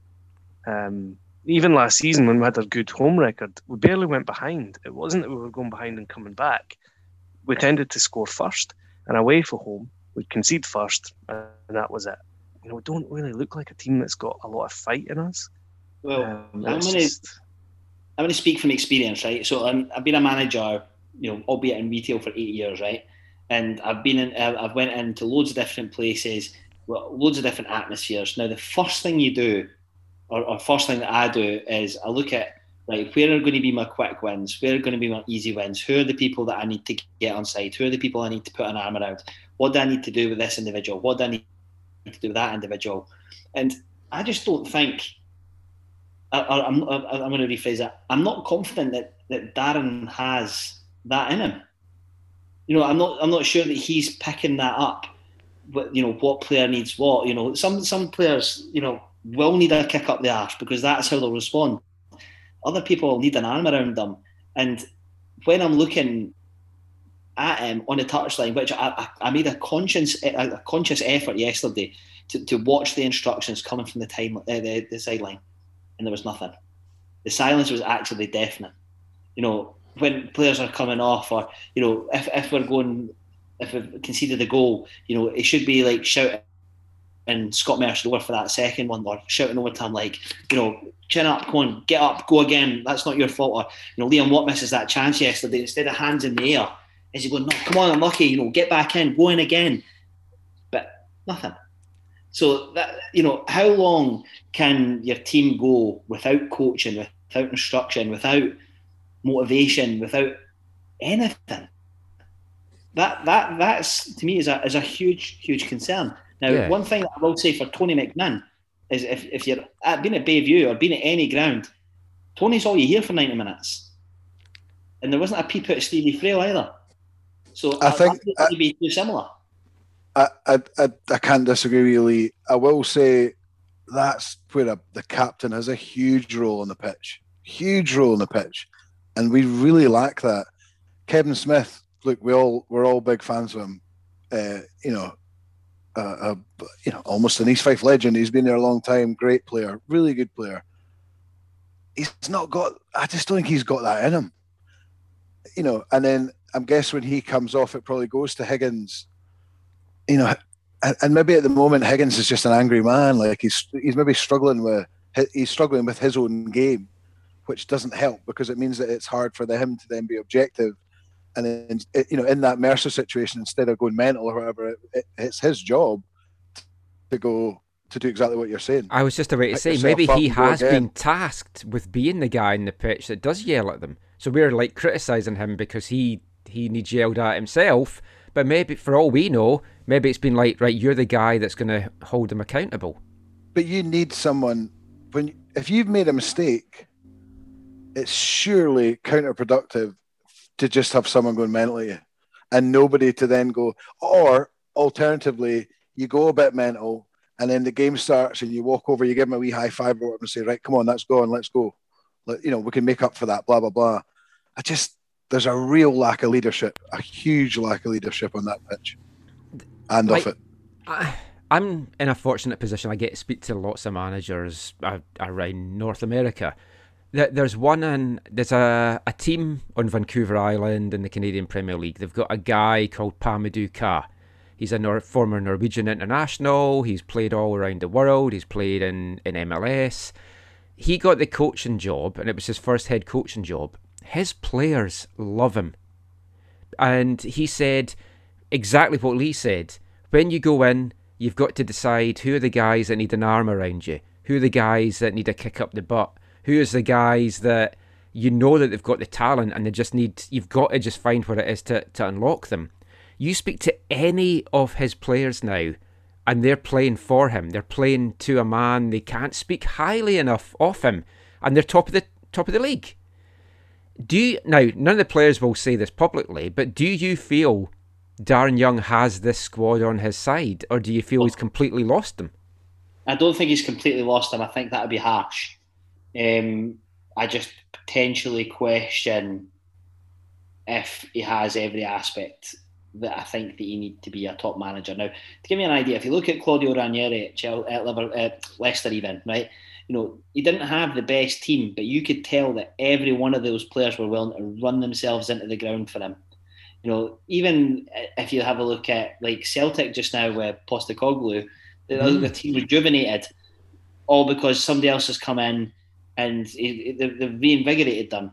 Um, even last season when we had a good home record, we barely went behind. It wasn't that we were going behind and coming back. We tended to score first, and away for home, we'd concede first, and that was it you know, we don't really look like a team that's got a lot of fight in us. Well, um, I'm going to I'm to speak from experience, right? So i have been a manager, you know, albeit in retail for eight years, right? and I've been in, I've went into loads of different places, loads of different atmospheres. Now, the first thing you do, or, or first thing that I do, is I look at right, where are going to be my quick wins? Where are going to be my easy wins? Who are the people that I need to get on side? Who are the people I need to put an arm around? What do I need to do with this individual? What do I need to do with that individual? And I just don't think. I, am going to rephrase that. I'm not confident that, that Darren has that in him. You know, I'm not. I'm not sure that he's picking that up. But you know, what player needs what? You know, some some players, you know, will need a kick up the arse because that's how they'll respond. Other people need an arm around them. And when I'm looking at him on the touchline, which I, I made a conscious a conscious effort yesterday to, to watch the instructions coming from the time uh, the, the sideline, and there was nothing. The silence was actually deafening. You know, when players are coming off, or you know, if, if we're going, if we've conceded a goal, you know, it should be like shouting and Scott Mercer over for that second one, or shouting over to him like, you know, chin up, come on, get up, go again. That's not your fault. Or you know, Liam Watt misses that chance yesterday. Instead of hands in the air, is he going, no, come on, I'm lucky, you know, get back in, go in again. But nothing. So that you know, how long can your team go without coaching, without instruction, without motivation, without anything? That that that's to me is a is a huge huge concern. Now, yeah. one thing that I will say for Tony McMinn is if, if you're at, been at Bayview or been at any ground, Tony's all you hear for 90 minutes. And there wasn't a peep at Stevie Frail either. So I, I think that would be too similar. I, I, I, I can't disagree really. I will say that's where a, the captain has a huge role on the pitch. Huge role on the pitch. And we really lack that. Kevin Smith, look, we all we're all big fans of him. Uh, you know, uh, you know, almost an East Fife legend. He's been there a long time. Great player, really good player. He's not got. I just don't think he's got that in him. You know, and then I'm guess when he comes off, it probably goes to Higgins. You know, and, and maybe at the moment Higgins is just an angry man. Like he's he's maybe struggling with he's struggling with his own game, which doesn't help because it means that it's hard for him to then be objective and then you know in that Mercer situation, instead of going mental or whatever, it, it, it's his job to go to do exactly what you're saying. I was just about to say maybe he has been tasked with being the guy in the pitch that does yell at them. So we're like criticizing him because he he needs yelled at himself. But maybe for all we know, maybe it's been like right, you're the guy that's going to hold him accountable. But you need someone when if you've made a mistake, it's surely counterproductive to just have someone going mentally and nobody to then go, or alternatively, you go a bit mental and then the game starts and you walk over, you give them a wee high five or and say, right, come on, let's go let's go. Let, you know, we can make up for that, blah, blah, blah. I just, there's a real lack of leadership, a huge lack of leadership on that pitch and like, off it. I, I'm in a fortunate position. I get to speak to lots of managers around North America there's one in there's a, a team on Vancouver Island in the Canadian Premier League. They've got a guy called Pa-Modou Kah. He's a Nor- former Norwegian international. He's played all around the world. He's played in, in MLS. He got the coaching job, and it was his first head coaching job. His players love him. And he said exactly what Lee said. When you go in, you've got to decide who are the guys that need an arm around you, who are the guys that need a kick up the butt who is the guys that you know that they've got the talent and they just need you've got to just find what it is to, to unlock them. You speak to any of his players now and they're playing for him. They're playing to a man they can't speak highly enough of him and they're top of the top of the league. Do you now none of the players will say this publicly, but do you feel Darren Young has this squad on his side, or do you feel he's completely lost them? I don't think he's completely lost them. I think that would be harsh. Um, I just potentially question if he has every aspect that I think that you need to be a top manager. Now, to give me an idea, if you look at Claudio Ranieri at, Chelsea, at Leicester, even right, you know he didn't have the best team, but you could tell that every one of those players were willing to run themselves into the ground for him. You know, even if you have a look at like Celtic just now with Postecoglou, mm. the team rejuvenated, all because somebody else has come in and they've reinvigorated them.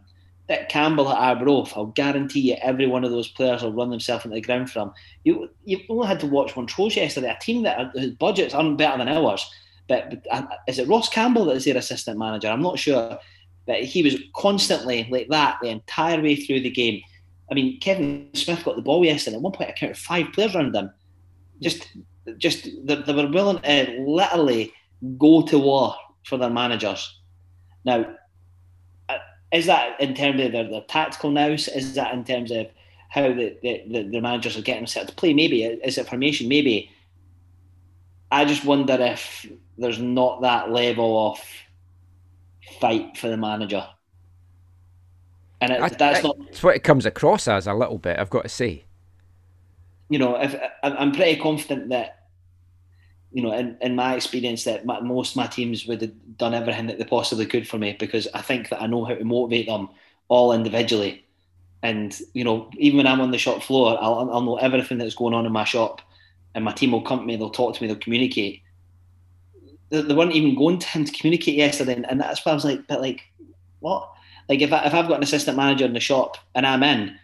That Campbell at Arbroath, I'll guarantee you every one of those players will run themselves into the ground for him. You you've only had to watch Montrose yesterday, a team that whose budgets aren't better than ours. But, but uh, is it Ross Campbell that is their assistant manager? I'm not sure. But he was constantly like that the entire way through the game. I mean, Kevin Smith got the ball yesterday. At one point, I counted five players around him. Just, just they, they were willing to literally go to war for their managers. Now, uh, is that in terms of their, their tactical nous? Is that in terms of how the, the, the managers are getting set to play? Maybe is it formation? Maybe. I just wonder if there's not that level of fight for the manager. And it, I, that's I, not. It's what it comes across as a little bit. I've got to say. You know, if I'm pretty confident that, you know, in, in my experience, that my, most of my teams would have done everything that they possibly could for me because I think that I know how to motivate them all individually. And you know, even when I'm on the shop floor, I'll, I'll know everything that's going on in my shop, and my team will come to me, they'll talk to me, they'll communicate they, they weren't even going to him to communicate yesterday, and, and that's why I was like, but like, what? Like if I, if I've got an assistant manager in the shop and I'm in,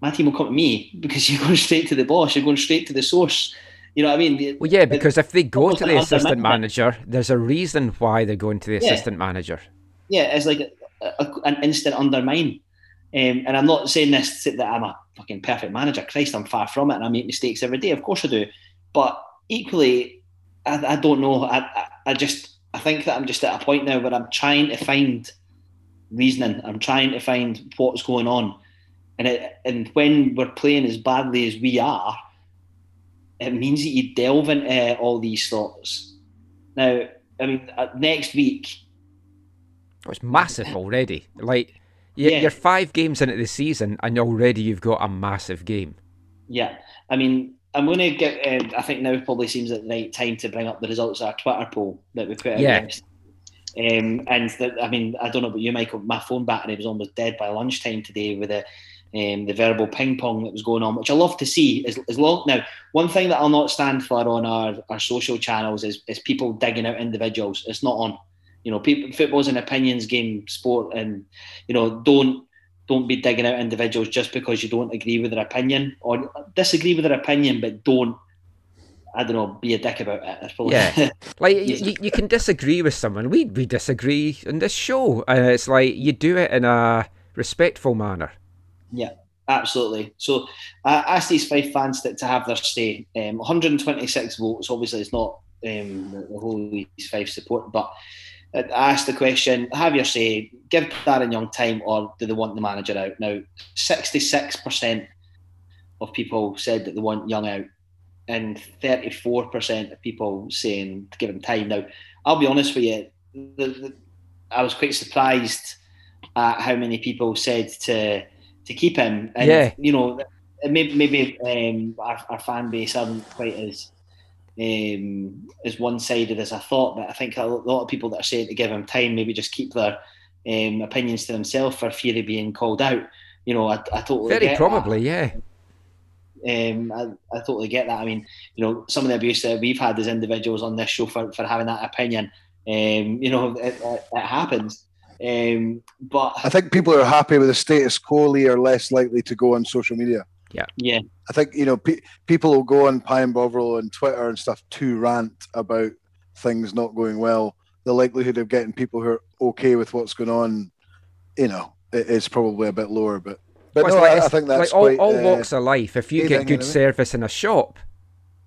my team will come to me because you're going straight to the boss, you're going straight to the source. You know what I mean? Well, yeah, because if they go to the assistant manager, there's a reason why they're going to the yeah. assistant manager. Yeah, it's like a, a, an instant undermine. Um, and I'm not saying this that I'm a fucking perfect manager. Christ, I'm far from it, and I make mistakes every day. Of course I do. But equally, I, I don't know. I, I, I just I think that I'm just at a point now where I'm trying to find reasoning. I'm trying to find what's going on, and it, and when we're playing as badly as we are, it means that you delve into all these thoughts. Now, I mean, uh, next week. Oh, it's massive already. Like, you're, yeah. you're five games into the season, and already you've got a massive game. Yeah, I mean, I'm going to get. Uh, I think now probably seems like the right time to bring up the results of our Twitter poll that we put out. Yeah. Um, and I mean, I don't know about you, Michael. My phone battery was almost dead by lunchtime today with the um, the verbal ping pong that was going on, which I love to see. As, as long now, one thing that I'll not stand for on our, our social channels is, is people digging out individuals. It's not on. You know, people football's an opinions game, sport, and you know, don't don't be digging out individuals just because you don't agree with their opinion or disagree with their opinion, but don't. I don't know, be a dick about it. Yeah, like you, you can disagree with someone. We we disagree in this show, and it's like you do it in a respectful manner. Yeah, absolutely. So I asked East Fife fans to, to have their say. Um, 126 votes. Obviously, it's not um, the, the whole East Fife support, but ask the question, have your say, give Darren Young time, or do they want the manager out? Now, 66% of people said that they want Young out, and 34% of people saying to give him time. Now, I'll be honest with you, the, the, I was quite surprised at how many people said to to keep him. And, yeah. you know, maybe, maybe um, our, our fan base aren't quite as um, as one sided as I thought. But I think a lot of people that are saying to give him time maybe just keep their um, opinions to themselves for fear of being called out. You know, I, I totally very probably, that. yeah. Um, I, I totally get that. I mean, you know, some of the abuse that we've had as individuals on this show for, for having that opinion, um, you know, it, it, it happens. Um, but I think people who are happy with the status quo are less likely to go on social media. Yeah. Yeah. I think, you know, pe- people will go on Pie and Bovril and Twitter and stuff to rant about things not going well. The likelihood of getting people who are okay with what's going on, you know, is probably a bit lower. But but well, no, like, I, I, think that's like all, quite, all uh, walks of life. If you get good service in a shop,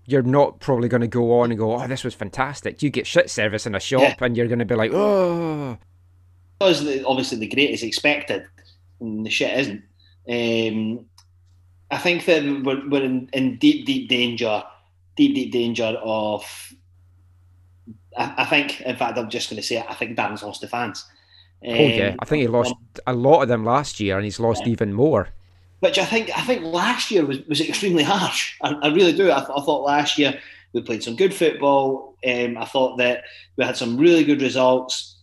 you're not probably going to go on and go, "Oh, this was fantastic." You get shit service in a shop, yeah. and you're going to be like, "Oh." Because obviously the great is expected, and the shit isn't. Um, I think that we're, we're in, in deep, deep danger, deep, deep danger of. I, I think, in fact, I'm just going to say it. I think Darren's lost the fans. Um, oh yeah, um, I think he lost a lot of them last year, and he's lost yeah. even more. Which I think I think last year was, was extremely harsh. I, I really do. I, th- I, thought last year we played some good football. Um, I thought that we had some really good results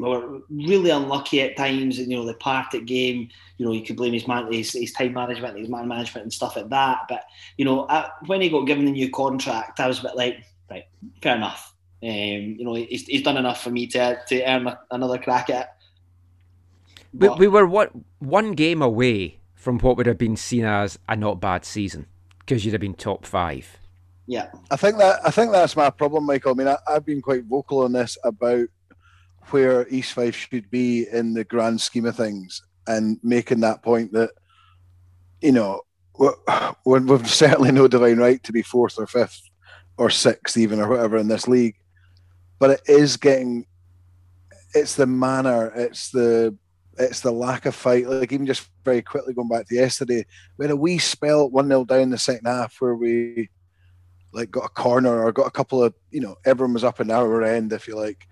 we were really unlucky at times. And you know, the Partick game. You know, you could blame his man, his, his time management, his man management, and stuff like that. But you know, I, when he got given the new contract, I was a bit like, right, fair enough. Um, you know, he's, he's done enough for me to to earn a, another crack at it. We, But- we were one, one game away from what would have been seen as a not bad season because you'd have been top five. yeah, I think that I think that's my problem, Michael. I mean, I, I've been quite vocal on this about where East Fife should be in the grand scheme of things, and making that point that you know we're, we're, we've certainly no divine right to be fourth or fifth or sixth even or whatever in this league, but it is getting. It's the manner. It's the it's the lack of fight. Like even just very quickly going back to yesterday, we had a wee spell one 0 down the second half where we like got a corner or got a couple of you know everyone was up in our end if you like,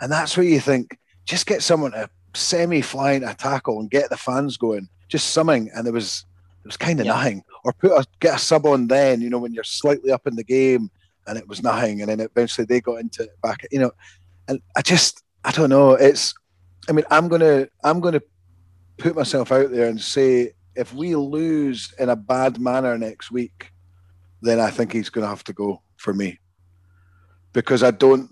and that's where you think just get someone to semi flying a tackle and get the fans going, just something, and it was it was kind of Yeah. nothing. Or put a get a sub on then you know when you're slightly up in the game and it was nothing, and then eventually they got into it back you know, and I just I don't know it's I mean I'm gonna I'm gonna put myself out there and say if we lose in a bad manner next week then I think he's going to have to go for me because I don't.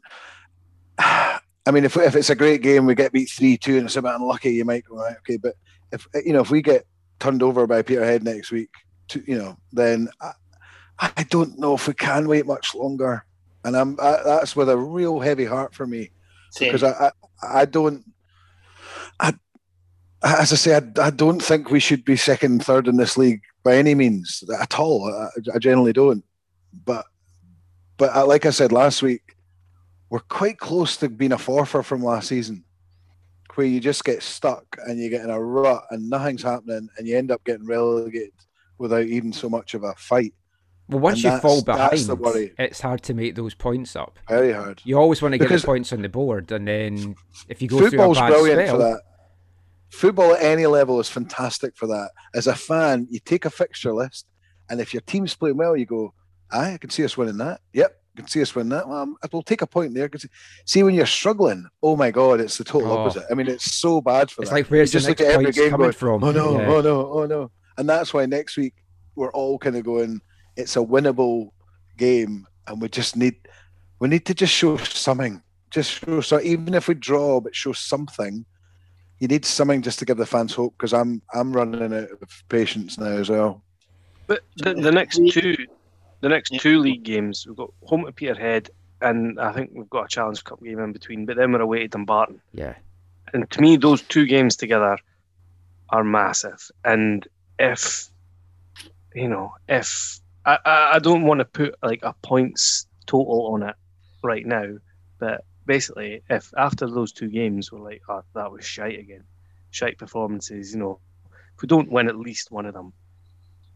I mean, if if it's a great game, we get beat three two, and it's a bit unlucky, you might go right, okay. But if you know if we get turned over by Peterhead next week, to, you know, then I, I don't know if we can wait much longer, and I'm I, that's with a real heavy heart for me same. because I, I I don't I as I say I, I don't think we should be second third in this league by any means at all I, I generally don't but but uh, like I said last week we're quite close to being a Forfar from last season where you just get stuck and you get in a rut and nothing's happening and you end up getting relegated without even so much of a fight Well, once And you fall behind, it's hard to make those points up. very hard You always want to get Because- the points on the board, and then if you go through a football's bad brilliant spell, for that. Football at any level is fantastic for that. As a fan, you take a fixture list, and if your team's playing well, you go, "Aye, I can see us winning that. Yep, can see us win that. Well, um, I'm- we'll take a point there." 'Cause- See, when you're struggling, oh my god, it's the total Oh. opposite. I mean, it's so bad for it's that. like where's You the just next look at every game coming going, from? Oh no, Yeah. oh no, oh no. And that's why next week we're all kind of going, it's a winnable game, and we just need we need to just show something. Just show so even if we draw, but show something. You need something just to give the fans hope because I'm I'm running out of patience now as well. But the, the next two, the next two league games, we've got home to Peterhead, and I think we've got a Challenge Cup game in between. But then we're away to Dumbarton, yeah. and to me, those two games together are massive. And if you know, if I, I don't want to put like a points total on it right now, but basically, if after those two games we're like, oh, that was shite again, shite performances, you know, if we don't win at least one of them,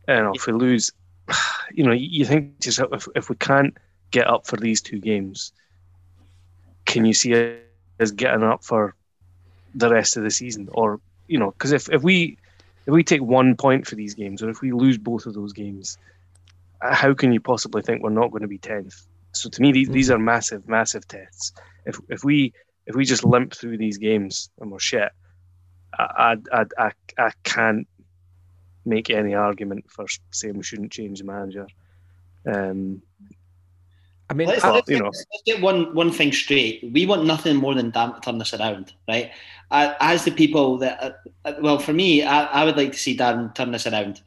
you know, if we lose, you know, you, think to yourself, if, if we can't get up for these two games, can you see us getting up for the rest of the season? Or, you know, because if, if we if we take one point for these games, or if we lose both of those games, how can you possibly think we're not going to be tenth? So to me, these, these are massive, massive tests. If if we if we just limp through these games and we're shit, I I, I, I can't make any argument for saying we shouldn't change the manager. Um, I mean, Let's, I- let's, you get, know. let's get one one thing straight. We want nothing more than damn to turn this around, right? As the people that, uh, uh, well, for me, I, I would like to see Darren turn this around,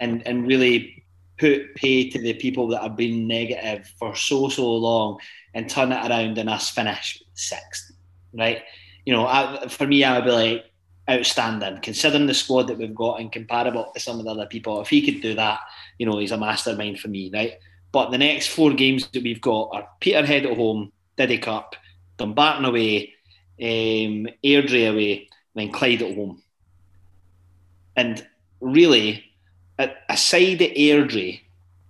and and really put pay to the people that have been negative for so so long, and turn it around and us finish sixth, right? You know, I, for me, I would be like outstanding, considering the squad that we've got and comparable to some of the other people. If he could do that, you know, he's a mastermind for me, right? But the next four games that we've got are Peterhead at home, Diddy Cup, Dumbarton away, um, Airdrie away, then Clyde at home. And really, aside the Airdrie,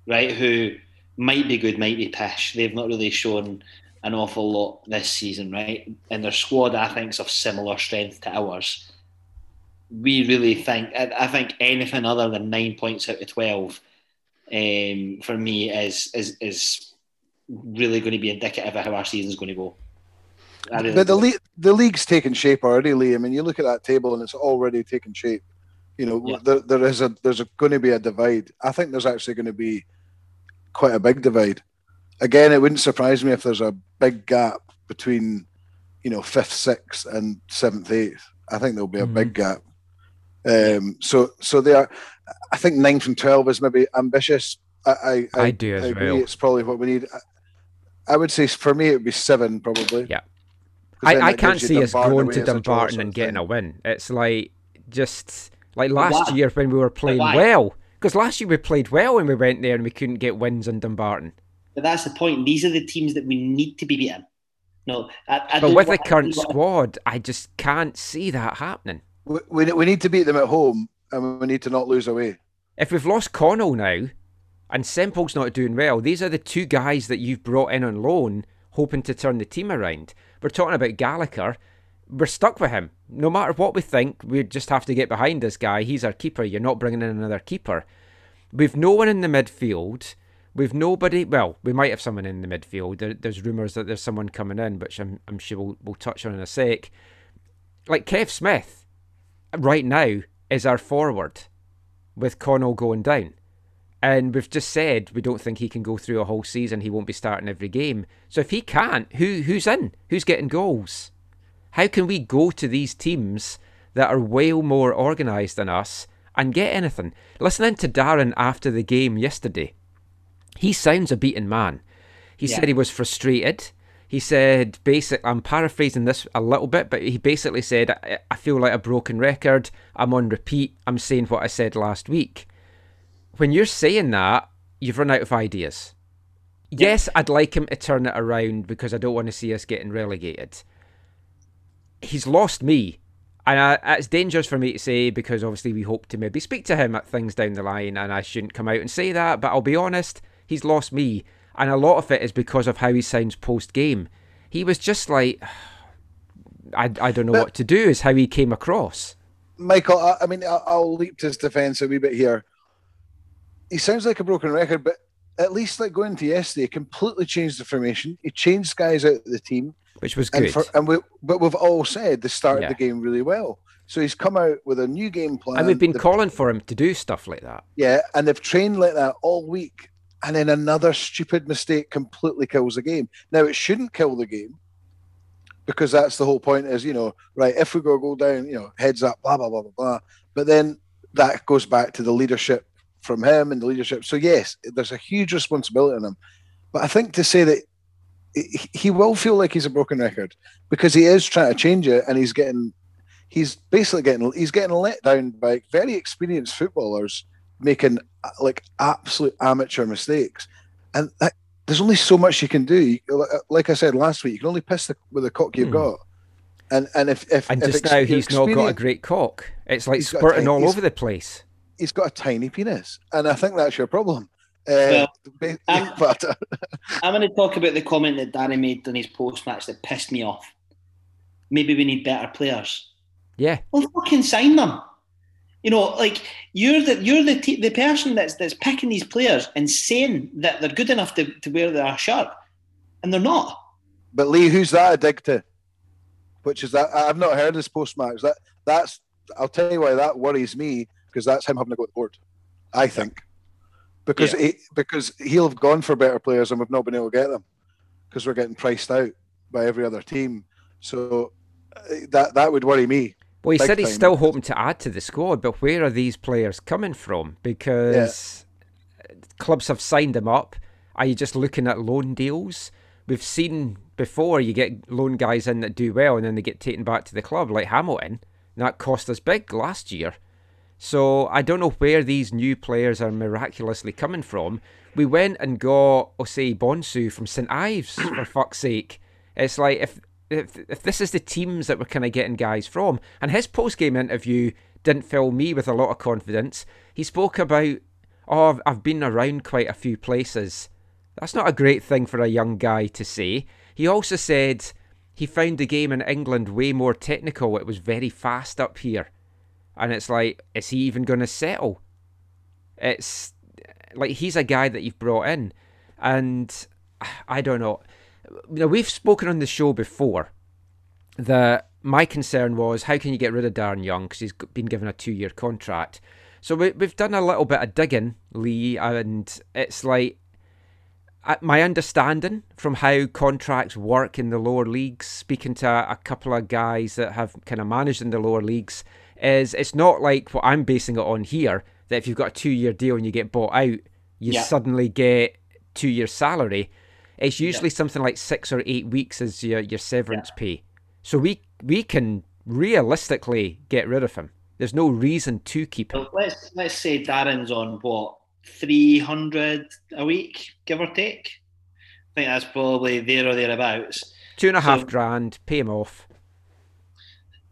right, who might be good, might be pish, they've not really shown an awful lot this season, right? And their squad, I think, is of similar strength to ours. We really think, I I think anything other than nine points out of 12 um, for me is is is really going to be indicative of how our season's going to go. Really But the do. le- the league's taken shape already, Lee. I mean, you look at that table and it's already taken shape. You know, Yeah. there, there is a there's a, going to be a divide. I think there's actually going to be quite a big divide. Again, it wouldn't surprise me if there's a big gap between, you know, fifth, sixth, and seventh, eighth. I think there'll be a mm-hmm. big gap. Um, so so they are. I think nine from twelve is maybe ambitious. I I, I, I do as I agree. Well. It's probably what we need. I, I would say for me it would be seven probably. Yeah. I, I can't see us going to Dumbarton and getting a win. It's like just like last year when we were playing well. Because last year we played well when we went there and we couldn't get wins in Dumbarton. But that's the point. These are the teams that we need to be beaten. No, I, I but with the current squad, I just can't see that happening. We, we, need to beat them at home and we need to not lose away. If we've lost Connell now and Semple's not doing well, these are the two guys that you've brought in on loan hoping to turn the team around. We're talking about Gallagher. We're stuck with him. No matter what we think, we just have to get behind this guy. He's our keeper. You're not bringing in another keeper. We've no one in the midfield. We've nobody. Well, we might have someone in the midfield. There, there's rumours that there's someone coming in, which I'm, I'm sure we'll, we'll touch on in a sec. Like Kev Smith, right now, is our forward with Connell going down. And we've just said we don't think he can go through a whole season. He won't be starting every game. So if he can't, who who's in? Who's getting goals? How can we go to these teams that are way more organised than us and get anything? Listening to Darren after the game yesterday, he sounds a beaten man. He yeah. said he was frustrated. He said, basic. I'm paraphrasing this a little bit, but he basically said, I, I feel like a broken record. I'm on repeat. I'm saying what I said last week when you're saying that, you've run out of ideas. Yes, I'd like him to turn it around because I don't want to see us getting relegated. He's lost me. And I, it's dangerous for me to say because obviously we hope to maybe speak to him at things down the line, and I shouldn't come out and say that. But I'll be honest, he's lost me, and a lot of it is because of how he sounds post game. He was just like, I, I don't know but, what to do. Is how he came across. Michael, I, I mean, I'll, I'll leap to his defence a wee bit here he sounds like a broken record, but at least like going to yesterday, he completely changed the formation. He changed guys out of the team, which was good. And, for, and we, but we've all said they started yeah. the game really well. So he's come out with a new game plan. And we've been they've, calling for him to do stuff like that. Yeah, and they've trained like that all week. And then another stupid mistake completely kills the game. Now it shouldn't kill the game because that's the whole point. Is you know right if we go go down, you know heads up, blah blah blah blah blah. But then that goes back to the leadership from him and the leadership. So yes, there's a huge responsibility on him. But I think to say that he will feel like he's a broken record because he is trying to change it and he's getting he's basically getting he's getting let down by very experienced footballers making like absolute amateur mistakes and that, there's only so much you can do like i said last week you can only piss the, with the cock you've mm. got and and if, if and if just now he's not got a great cock it's like spurting all over the place he's got a tiny penis, and I think that's your problem. Uh, well, I'm, I'm going to talk about the comment that Danny made on his post match that pissed me off. Maybe we need better players. Yeah. Well, fucking sign them. You know, like you're the you're the t- the person that's that's picking these players and saying that they're good enough to, to wear their shirt, and they're not. But Lee, who's that a dig to? Which is that I've not heard this post match. That that's I'll tell you why that worries me because that's him having to go to the board. I think because yeah. he, because he'll have gone for better players and we've not been able to get them because we're getting priced out by every other team. So uh, that that would worry me. Well, he said he's time. still hoping to add to the squad, but where are these players coming from? Because yeah. clubs have signed them up. Are you just looking at loan deals? We've seen before you get loan guys in that do well and then they get taken back to the club, like Hamilton. That cost us big last year. So I don't know where these new players are miraculously coming from. We went and got Osei Bonsu from St Ives for fuck's sake. It's like if if if this is the teams that we're kind of getting guys from, and his post game interview didn't fill me with a lot of confidence. He spoke about, oh, I've been around quite a few places. That's not a great thing for a young guy to say. He also said he found the game in England way more technical. It was very fast up here and it's like, is he even going to settle? It's like he's a guy that you've brought in, and I don't know. You know, we've spoken on the show before that my concern was how can you get rid of Darren Young because he's been given a two-year contract. So we, we've done a little bit of digging, Lee, and it's like uh, my understanding from how contracts work in the lower leagues, speaking to a, couple of guys that have kind of managed in the lower leagues, is it's not like what I'm basing it on here. That if you've got a two-year deal and you get bought out, you Yeah. suddenly get two year salary. It's usually Yeah. something like six or eight weeks as your your severance pay. So we we can realistically get rid of him. There's no reason to keep him. Let's let's say Darren's on what three hundred a week, give or take. I think that's probably there or thereabouts. Two and a half So- grand, pay him off.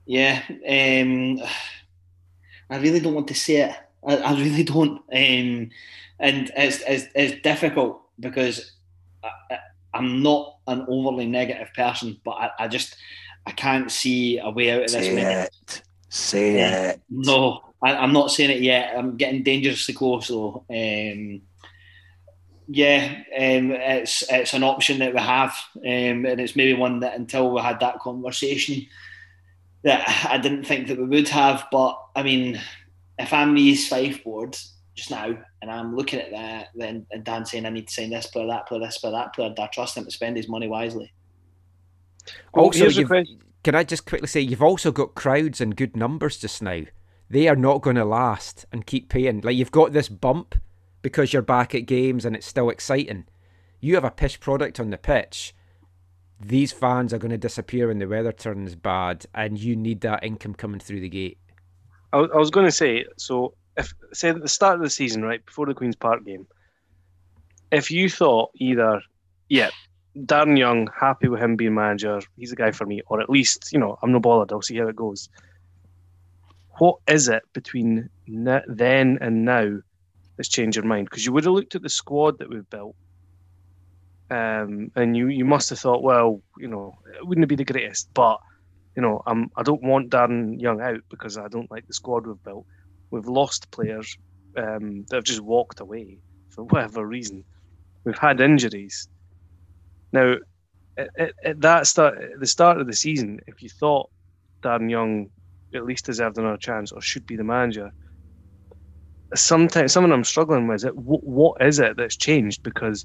Yeah, um, I really don't want to say it. I, I really don't, um, and it's, it's it's difficult because I, I'm not an overly negative person, but I, I just I can't see a way out of this. Say mess. it. Say it. No, I, I'm not saying it yet. I'm getting dangerously close though. Um, yeah, um, it's it's an option that we have, um, and it's maybe one that until we had that conversation, that I didn't think that we would have. But I mean, if I'm East Fife board just now, and I'm looking at that, then and Dan saying I need to sign this player, that player, this player, that player, I trust him to spend his money wisely. Oh, also, here's a you've, question. can I just quickly say you've also got crowds and good numbers just now. They are not going to last and keep paying. Like you've got this bump because you're back at games and it's still exciting. You have a pish product on the pitch. These fans are going to disappear when the weather turns bad, and you need that income coming through the gate. I was going to say, so if say at the start of the season, right before the Queens Park game, if you thought either, yeah, Darren Young, happy with him being manager, he's a guy for me, or at least you know I'm no bothered. I'll see how it goes. What is it between then and now that's changed your mind? Because you would have looked at the squad that we've built, um, and you you must have thought, well, you know, it wouldn't be the greatest, but you know, I'm I don't want Darren Young out because I don't like the squad we've built. We've lost players um, that have just walked away for whatever reason. We've had injuries. Now, at, at, at that start, at the start of the season, if you thought Darren Young at least deserved another chance or should be the manager, sometimes something I'm struggling with is it what, what is it that's changed? Because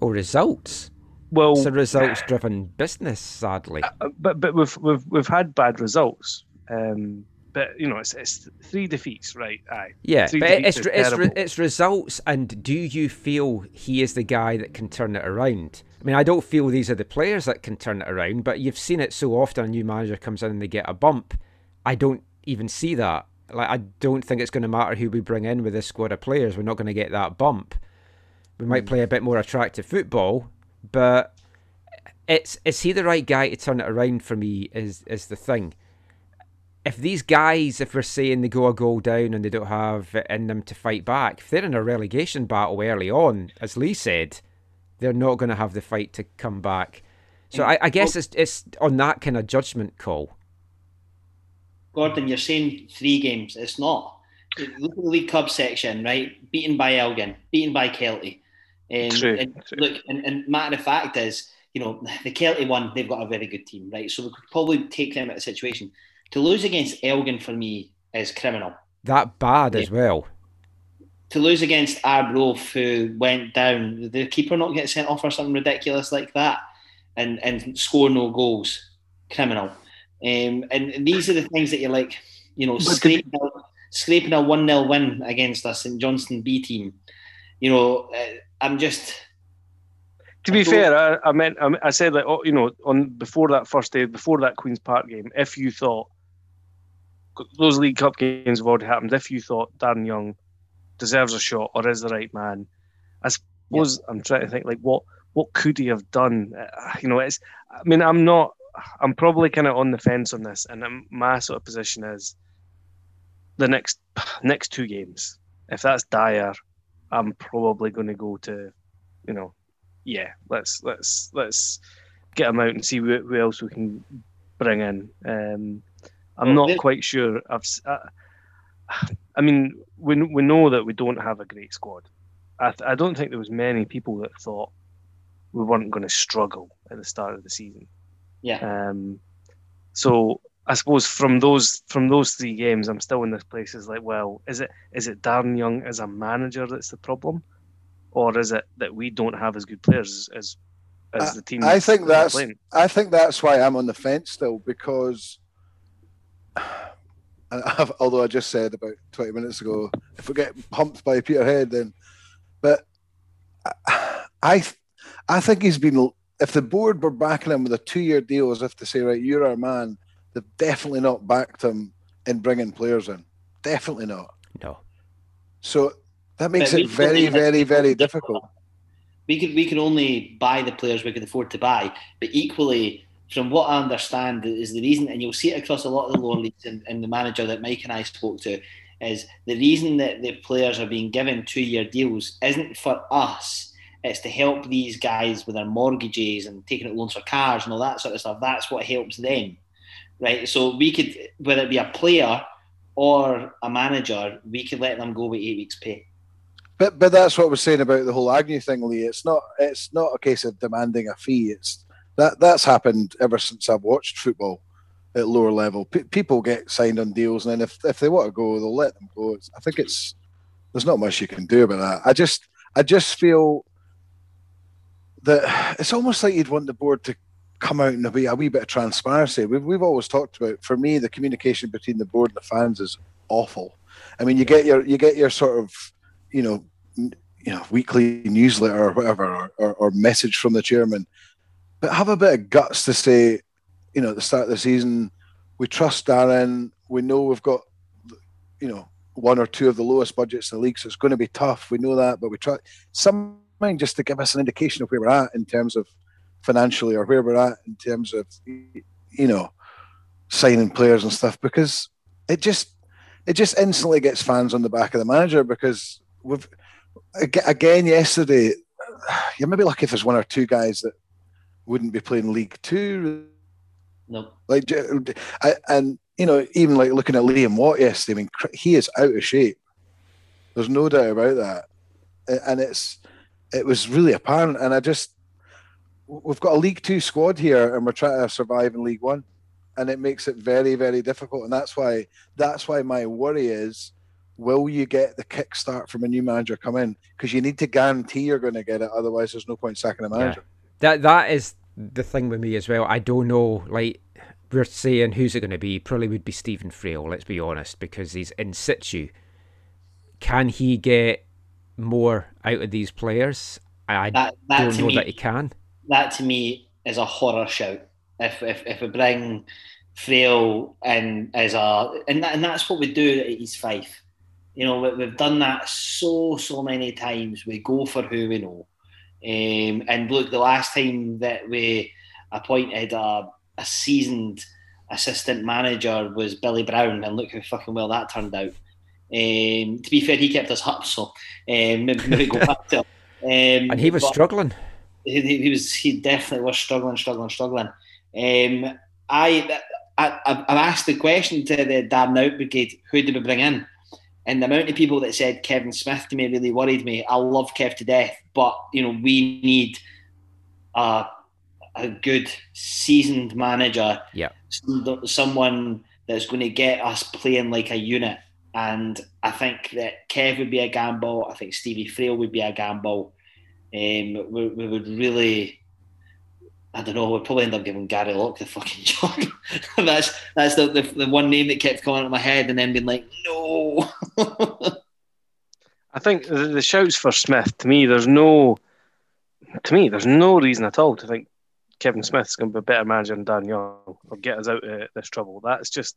Or results. well, It's a results-driven business, sadly. Uh, but but we've we've we've had bad results. Um, but you know, it's, it's three defeats, right? Aye. Yeah, Three but it's it's, terrible. it's results, and do you feel he is the guy that can turn it around? I mean, I don't feel these are the players that can turn it around, but you've seen it so often. A new manager comes in and they get a bump. I don't even see that. Like, I don't think it's going to matter who we bring in with this squad of players. We're not going to get that bump. We might hmm. play a bit more attractive football, but it's is he the right guy to turn it around for me? Is is the thing if these guys, if we're saying they go a goal down and they don't have it in them to fight back, if they're in a relegation battle early on, as Lee said, they're not going to have the fight to come back. So I, I guess it's it's on that kind of judgment call. Gordon, you're saying three games. It's not. Look at the League Cup section, right? Beaten by Elgin, beaten by Kelty. Um, True, and true. Look, and, and matter of fact is, you know, the Kelty one, they've got a very good team, right? So we could probably take them out of the situation. To lose against Elgin for me is criminal. That bad as well. To lose against Arbroath, who went down, the keeper not get sent off or something ridiculous like that, and and score no goals, criminal. Um, and these are the things that you're like, you know, But the- scraping, a, scraping a one 0 win against a St Johnstone B team. You know, uh, I'm just To be I fair, I, I meant I, I said that oh, you know on before that first day, before that Queens Park game, if you thought those League Cup games have already happened, if you thought Darren Young deserves a shot or is the right man, I suppose I'm trying to think like what what could he have done? Uh, you know, it's I mean I'm not I'm probably kind of on the fence on this, and um, my sort of position is the next next two games. If that's dire, I'm probably going to go to, you know, yeah, let's let's let's get him out and see who, who else we can bring in. Um, I'm Well, not this- quite sure. I've, I mean, we we know that we don't have a great squad. I th- I don't think there was many people that thought we weren't going to struggle at the start of the season. yeah. Um, so I suppose from those from those three games, I'm still in this place. Is like, well, is it is it Darren Young as a manager that's the problem, or is it that we don't have as good players as as the team? I think that's I think that's why I'm on the fence still because. I've, although I just said about 20 minutes ago, if we get pumped by Peterhead, then, but I, I think he's been. If the board were backing him with a two-year deal, as if to say, right, you're our man, they've definitely not backed him in bringing players in. Definitely not. No. So that makes it very, very, very difficult. We could we can only buy the players we can afford to buy, but equally, from what I understand, is the reason, and you'll see it across a lot of the lower leagues, and, and the manager that Mike and I spoke to, is the reason that the players are being given two-year deals isn't for us. It's to help these guys with their mortgages and taking out loans for cars and all that sort of stuff. That's what helps them, right? So we could, whether it be a player or a manager, we could let them go with eight weeks' pay. But but that's what we're saying about the whole Agnew thing, Lee. It's not it's not a case of demanding a fee. It's that that's happened ever since I've watched football at lower level. P- people get signed on deals, and then if if they want to go, they'll let them go. It's, I think it's there's not much you can do about that. I just I just feel that it's almost like you'd want the board to come out and be a wee bit of transparency. We've we've always talked about for me the communication between the board and the fans is awful. I mean, you get your you get your sort of you know you know weekly newsletter or whatever or, or, or message from the chairman, but have a bit of guts to say, you know, at the start of the season, we trust Darren. We know we've got you know one or two of the lowest budgets in the league, so it's going to be tough. We know that, but we try something just to give us an indication of where we're at in terms of financially or where we're at in terms of you know signing players and stuff because it just it just instantly gets fans on the back of the manager because we've again yesterday you may be lucky if there's one or two guys that wouldn't be playing League Two. No, like and you know even like looking at Liam Watt yesterday, I mean he is out of shape. There's no doubt about that, and it's it was really apparent. And I just we've got a League Two squad here, and we're trying to survive in League One, and it makes it very, very difficult. And that's why that's why my worry is, will you get the kickstart from a new manager come in? Because you need to guarantee you're going to get it. Otherwise, there's no point sacking a manager. Yeah. That that is the thing with me as well. I don't know, like. We're saying who's it going to be? Probably would be Stephen Frail. Let's be honest, because he's in situ. Can he get more out of these players? I that, that don't know me, that he can that to me is a horror shout. If if, if we bring Frail in as a and that, and that's what we do at East Fife. You know, we, have done that so so many times. We go for who we know. Um, and look, the last time that we appointed a, a seasoned assistant manager was Billy Brown, and look how fucking well that turned out. Um, to be fair, he kept us up, so um, maybe, maybe go back to. Um, and he was struggling he, he was he definitely was struggling, struggling, struggling. Um, I, I I've asked the question to the Darren Out Brigade, who did we bring in? And the amount of people that said Kevin Smith to me really worried me. I love Kev to death, but you know we need a a good seasoned manager. Yeah, someone that's going to get us playing like a unit. And I think that Kev would be a gamble. I think Stevie Frail would be a gamble um, we, we would really I don't know, we'd probably end up giving Gary Locke the fucking job. that's that's the, the, the one name that kept coming into my head and then being like, no. I think the, the shouts for Smith, to me, there's no, to me, there's no reason at all to think Kevin Smith's going to be a better manager than Dan Young or get us out of this trouble. That's just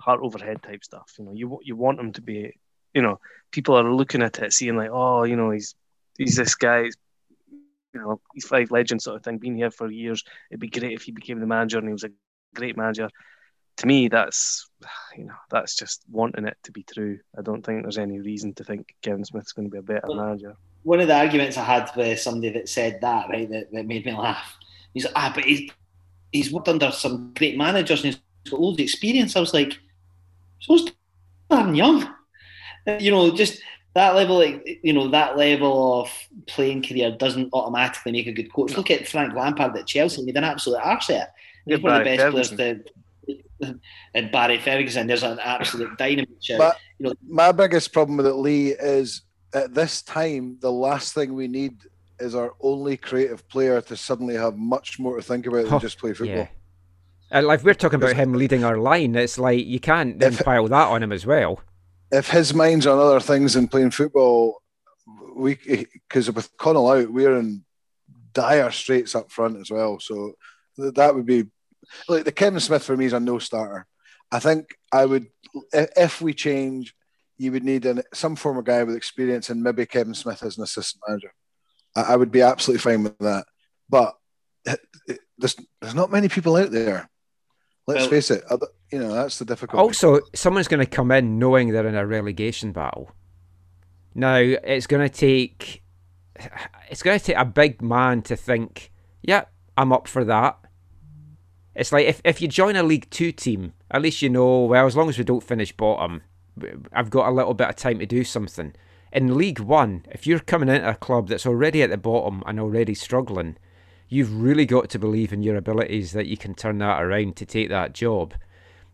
heart overhead type stuff. You know, you you want him to be, you know, people are looking at it, seeing like, oh, you know, he's he's this guy, he's you know, he's Fife legend sort of thing, been here for years. It'd be great if he became the manager and he was a great manager. To me, that's you know, that's just wanting it to be true. I don't think there's any reason to think Kevin Smith's going to be a better well, manager. One of the arguments I had with somebody that said that, right, that, that made me laugh. He's like, ah, but he's he's worked under some great managers and he's got loads of experience. I was like, so's Darren Young. You know, just that level, like, you know, that level of playing career doesn't automatically make a good coach. Look at Frank Lampard at Chelsea; he did an absolute arse there. He's one of the best Ferguson. players to. And Barry Ferguson, there's an absolute dynamite. My, you know, my biggest problem with it, Lee, is at this time, the last thing we need is our only creative player to suddenly have much more to think about than Huh, just play football. Yeah. And like we're talking about him leading our line, it's like you can't then pile that on him as well. If his mind's on other things than playing football, we because with Connell out, we're in dire straits up front as well. So that would be like the Kevin Smith for me is a no starter. I think I would if we change, you would need an, some form of guy with experience and maybe Kevin Smith as an assistant manager. I, I would be absolutely fine with that. But there's there's not many people out there. Let's Well- face it. other- You know that's the difficulty. Also, someone's going to come in knowing they're in a relegation battle. Now, it's going to take it's going to take a big man to think, yeah, I'm up for that. It's like if, if you join a League Two team, at least you know, well, as long as we don't finish bottom, I've got a little bit of time to do something. In League One, if you're coming into a club that's already at the bottom and already struggling, you've really got to believe in your abilities that you can turn that around to take that job.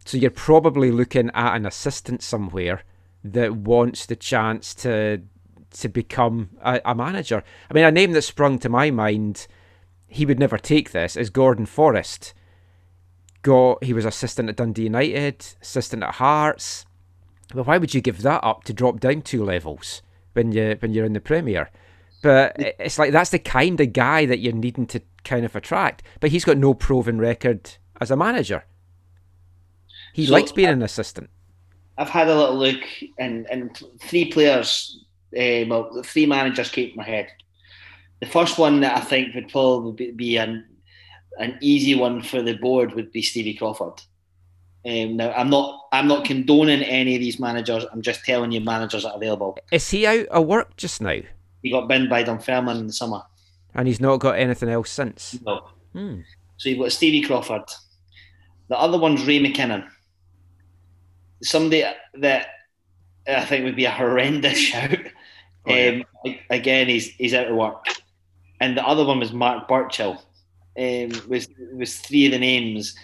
So you're probably looking at an assistant somewhere that wants the chance to to become a, a manager. I mean, a name that sprung to my mind, he would never take this, is Gordon Forrest. Got he was assistant at Dundee United, assistant at Hearts. Well, why would you give that up to drop down two levels when you when you're in the Premier? But it's like that's the kind of guy that you're needing to kind of attract. But he's got no proven record as a manager. He So, likes being an assistant. I've had a little look, and and three players, uh, well, three managers came to my head. The first one that I think would probably be, be an an easy one for the board would be Stevie Crawford. Um, now, I'm not I'm not condoning any of these managers. I'm just telling you managers are available. Is he out of work just now? He got binned by Dunfermline in the summer. And he's not got anything else since. No. Hmm. So you've got Stevie Crawford. The other one's Ray McKinnon. Somebody that I think would be a horrendous shout. Oh, yeah. um, again, he's he's out of work. And the other one was Mark Burchill. Um, was was three of the names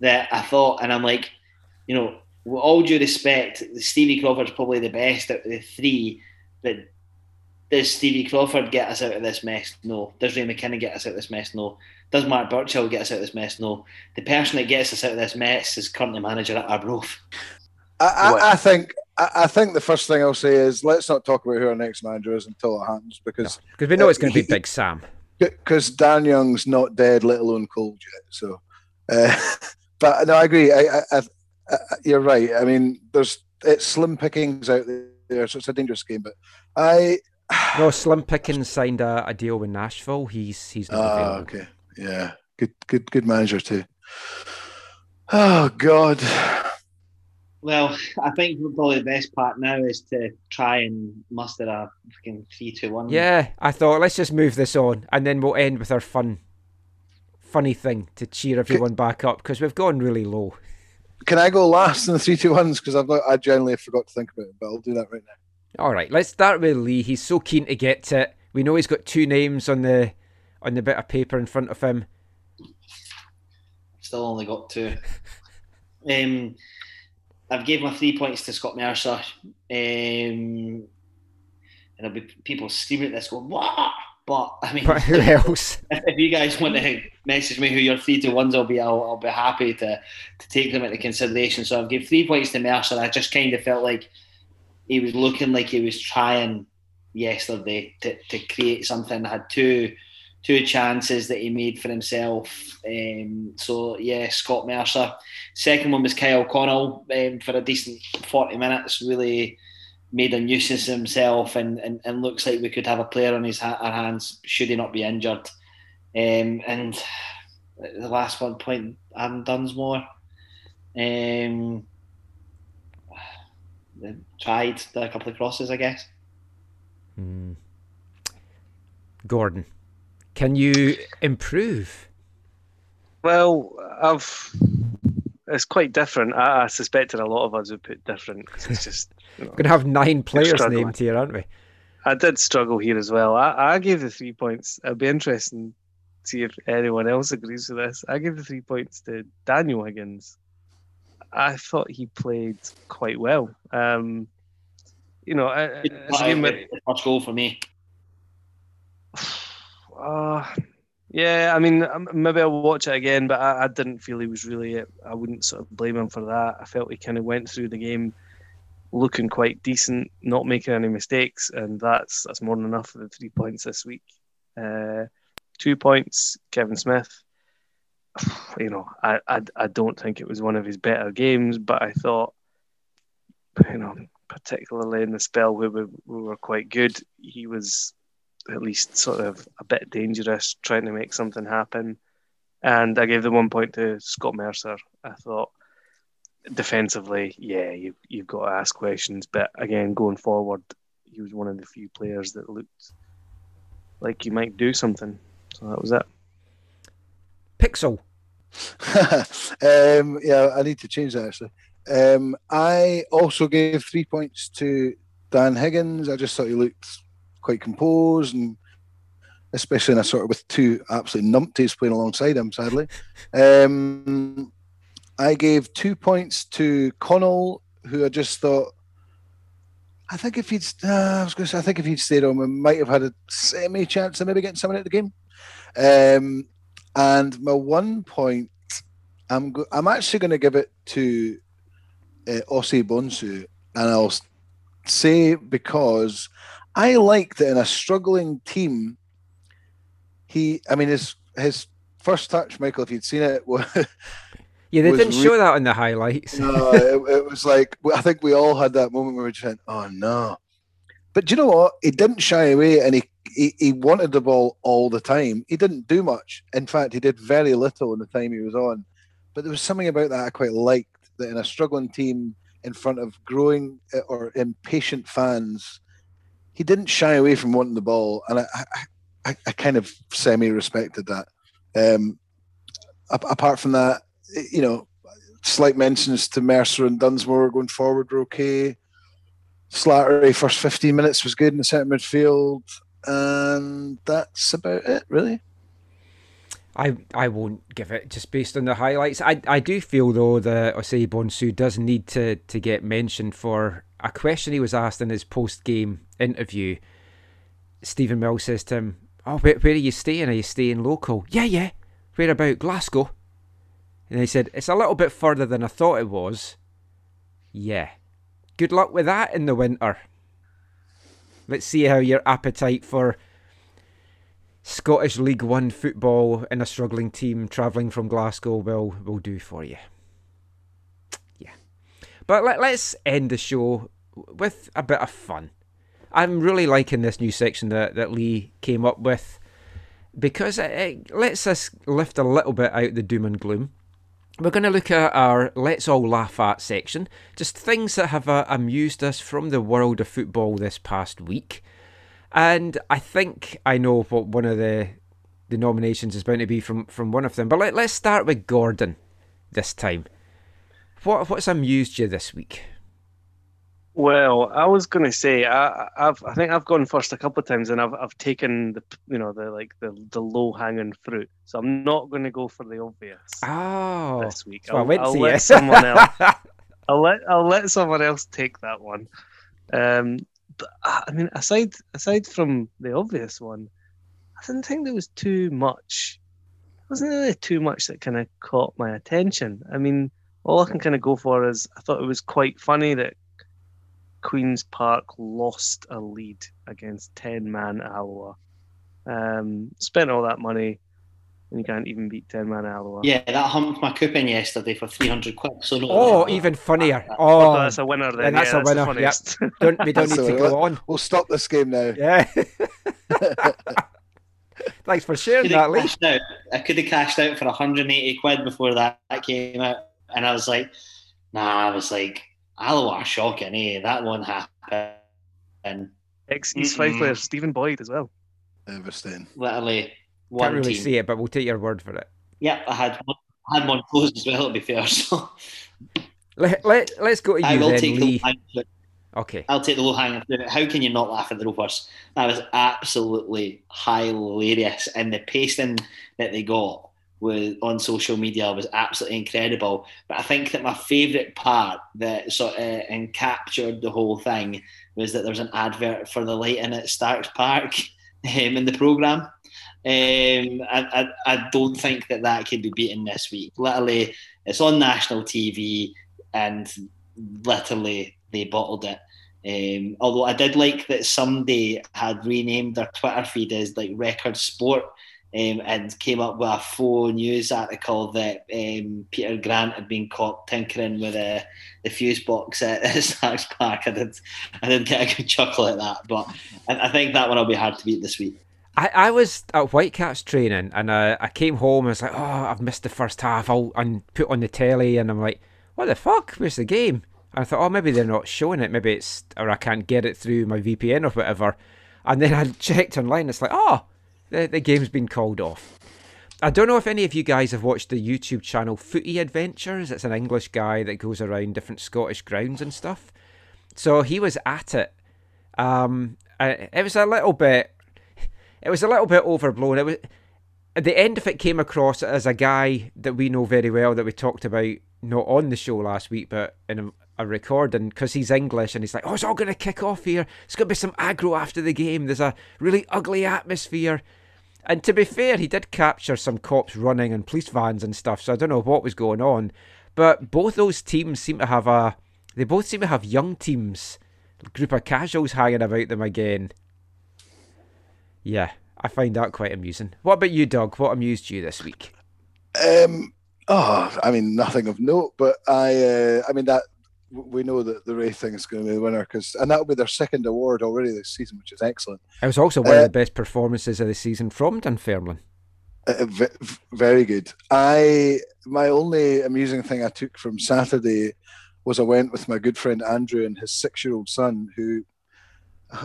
that I thought, and I'm like, you know, with all due respect, Stevie Crawford's probably the best out of the three. But does Stevie Crawford get us out of this mess? No. Does Ray McKinnon get us out of this mess? No. Does Mark Burchill get us out of this mess? No. The person that gets us out of this mess is currently manager at Arbroath. I, I, I think I, I think the first thing I'll say is let's not talk about who our next manager is until it happens because Because we know it's going to be Big Sam. because Dan Young's not dead, let alone cold yet. So, uh, but no, I agree. I, I, I, I, you're right. I mean, there's it's slim pickings out there, so it's a dangerous game. But I, No, Slim Pickens signed a, a deal with Nashville. He's he's not ah, available. okay, yeah, good, good, good manager too. Oh God, Well, I think probably the best part now is to try and muster a fucking three, two, one. Yeah, I thought let's just move this on, and then we'll end with our fun, funny thing to cheer everyone back up because we've gone really low. can I go last in the three two ones? Because I've not, I generally forgot to think about it, but I'll do that right now. All right, let's start with Lee. He's so keen to get to it. We know he's got two names on the on the bit of paper in front of him. Still only got two. um, I've gave my three points to Scott Mercer. Um, and there'll be people screaming at this going, what? But I mean, But who else? if, if you guys want to message me who your three to ones will be, I'll, I'll be happy to to take them into consideration. So I've given three points to Mercer. I just kind of felt like he was looking like he was trying yesterday to, to create something. Had two two chances that he made for himself. Um, so yeah, Scott Mercer. Second one was Kyle Connell um, for a decent forty minutes. Really made a nuisance of himself and, and, and looks like we could have a player on his hands should he not be injured. Um, and the last one point, Adam Dunsmore. Um, they tried did a couple of crosses, I guess. Hmm. Gordon, can you improve? Well, I've. It's quite different. I, I suspected a lot of us would put different. It's just. You know, We're gonna have nine players named here, aren't we? I did struggle here as well. I, I gave the three points. It'll be interesting to see if anyone else agrees with this. I gave the three points to Daniel Higgins. I thought he played quite well. Um, you know, a game with, first goal for me. Uh, yeah, I mean, um, maybe I'll watch it again, but I, I, didn't feel he was really. I wouldn't sort of blame him for that. I felt he kind of went through the game looking quite decent, not making any mistakes, and that's that's more than enough for the three points this week. Uh, two points, Kevin Smith. You know, I, I I don't think it was one of his better games, but I thought, you know, particularly in the spell where we, we were quite good, he was at least sort of a bit dangerous, trying to make something happen. And I gave the one point to Scott Mercer. I thought defensively, yeah, you, you've got to ask questions. But again, going forward, he was one of the few players that looked like he might do something. So that was it. Pixel. um, yeah, I need to change that actually. Um, I also gave three points to Dan Higgins. I just thought he looked quite composed and especially in a sort of with two absolute numpties playing alongside him, sadly. Um, I gave two points to Connell, who I just thought, I think if he'd, uh, I was going to say, I think if he'd stayed on, we might have had a semi chance of maybe getting someone at the game. Um, and my one point, I'm go- I'm actually going to give it to uh, Osei Bonsu, and I'll say because I like that in a struggling team, he, I mean, his his first touch, Michael, if you'd seen it, was, yeah, they didn't re- show that in the highlights. no, it, it, was like I think we all had that moment where we just went, "Oh no!" But do you know what? He didn't shy away, and he, he he wanted the ball all the time. He didn't do much. In fact, he did very little in the time he was on. But there was something about that I quite liked. That in a struggling team, in front of growing uh, or impatient fans, he didn't shy away from wanting the ball, and I, I, I kind of semi respected that. Um, apart from that, you know, slight mentions to Mercer and Dunsmore going forward were okay. Slattery first 15 minutes was good in the centre midfield, and that's about it, really. I, I won't give it just based on the highlights. I, I do feel though that Osei Bonsu does need to, to get mentioned for a question he was asked in his post game interview. Stephen Mill says to him, Oh, where, where are you staying? Are you staying local? Yeah, yeah. Where about Glasgow? And he said, It's a little bit further than I thought it was. Yeah. Good luck with that in the winter. Let's see how your appetite for Scottish League One football in a struggling team travelling from Glasgow will, will do for you. Yeah. But let, let's end the show with a bit of fun. I'm really liking this new section that, that Lee came up with because it, it lets us lift a little bit out the doom and gloom. We're going to look at our Let's All Laugh At section, just things that have uh, amused us from the world of football this past week. And I think I know what one of the the nominations is going to be from, from one of them. But let, let's start with Gordon this time. What what's amused you this week? Well, I was going to say I, have I think I've gone first a couple of times, and I've I've taken the you know the like the the low hanging fruit. So I'm not going to go for the obvious. Oh, this week I'll, I'll let someone else. I'll let I'll let someone else take that one. Um, but I mean, aside aside from the obvious one, I didn't think there was too much. There wasn't really too much that kind of caught my attention. I mean, all I can kind of go for is I thought it was quite funny that Queen's Park lost a lead against 10 man Alloa. Um, spent all that money and you can't even beat 10 man Alloa. Yeah, that humped my coupon yesterday for 300 quid. So no, oh, even funnier. Oh, that's a winner then. that's yeah, a winner. Yep. Don't, we don't need to go on. We'll stop this game now. Yeah. Thanks for sharing that, Lee. Out. I could have cashed out for 180 quid before that, that came out. And I was like, nah, I was like, Alloa shocking, eh? That won't happen. Ex East Fife player Stephen Boyd as well. Everston. Literally one Can't really team. see it, but we'll take your word for it. Yep, I had one, I had one closed as well. To be fair, so let, let let's go to you I will then, take Lee. the Okay. I'll take the low hanging fruit. How can you not laugh at the Rovers? That was absolutely hilarious, and the pacing that they got was on social media was absolutely incredible. But I think that my favourite part that sort of and captured the whole thing was that there was an advert for the lighting at Starks Park um, in the programme. Um, I, I, I don't think that that can be beaten this week. Literally, it's on national TV, and literally they bottled it. Um, although I did like that somebody had renamed their Twitter feed as like Record Sport um, and came up with a full news article that um, Peter Grant had been caught tinkering with uh, the fuse box at, Starks Park. I did, I did get a good chuckle at that, but I, I think that one will be hard to beat this week. I, I was at Whitecaps training and uh, I came home and I was like, oh, I've missed the first half. I'll and put on the telly and I'm like, what the fuck? Where's the game? And I thought, oh, maybe they're not showing it. Maybe it's, or I can't get it through my VPN or whatever. And then I checked online. It's like, oh, the, the game's been called off. I don't know if any of you guys have watched the YouTube channel Footy Adventures. It's an English guy that goes around different Scottish grounds and stuff. So he was at it. Um, it was a little bit. It was a little bit overblown. It was at the end of it came across as a guy that we know very well that we talked about not on the show last week, but in a, recording because he's English and he's like, oh, it's all going to kick off here. It's going to be some aggro after the game. There's a really ugly atmosphere. And to be fair, he did capture some cops running and police vans and stuff, so I don't know what was going on. But both those teams seem to have a. They both seem to have young teams, group of casuals hanging about them again. Yeah, I find that quite amusing. What about you, Doug? What amused you this week? Um, oh, I mean, nothing of note, but I, uh, I mean that we know that the Ray thing is going to be the winner because, and that'll be their second award already this season, which is excellent. It was also one uh, of the best performances of the season from Dunfermline. Uh, very good. I my only amusing thing I took from Saturday was I went with my good friend Andrew and his six-year-old son, who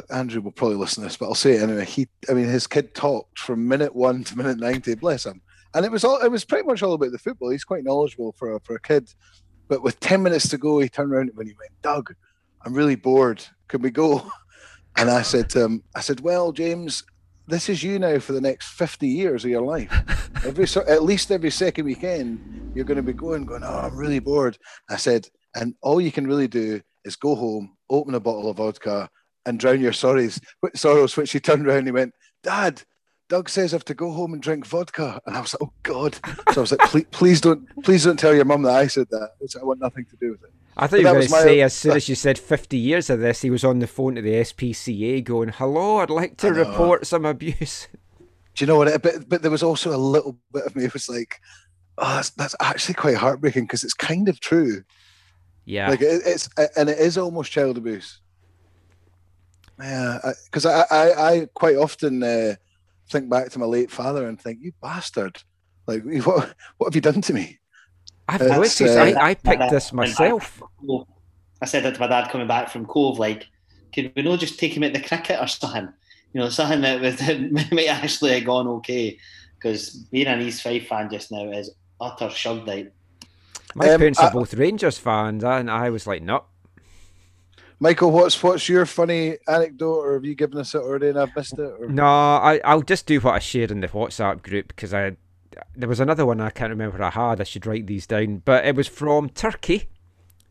Andrew will probably listen to this, but I'll say it anyway. He, I mean, his kid talked from minute one to minute ninety. Bless him. And it was all. It was pretty much all about the football. He's quite knowledgeable for a, for a kid. But with 10 minutes to go, he turned around and he went, Doug, I'm really bored. Can we go? And I said to him, I said, Well, James, this is you now for the next 50 years of your life. Every at least every second weekend, you're going to be going, going, Oh, I'm really bored. I said, and all you can really do is go home, open a bottle of vodka, and drown your sorrows. Sorrows. Which he turned around and he went, Dad, Doug says I have to go home and drink vodka, and I was like, "Oh God!" So I was like, "Please, please don't, please don't tell your mum that I said that. I want nothing to do with it." I thought but you were going to say, as soon as you said 50 years of this, he was on the phone to the SPCA going, Hello, I'd like to report some abuse. Do you know what? But, but there was also a little bit of me, it was like, Oh, that's, that's actually quite heartbreaking because it's kind of true. Yeah. Like it, it's, and it is almost child abuse. Yeah. Because I, I, I, I, quite often, uh, think back to my late father and think, "You bastard! Like, what what have you done to me?" I've noticed. Uh, I, I picked this myself. I said that to my dad coming back from Cove. Like, could we not just take him at the cricket or something? You know, something that, that might actually have gone okay. Because being an East Fife fan just now is utter shugdite. My um, parents are both Rangers fans, and I was like, no, Michael, what's what's your funny anecdote, or have you given us it already and I've missed it? Or? No, I I'll just do what I shared in the WhatsApp group because I there was another one I can't remember I had. I should write these down, but it was from Turkey,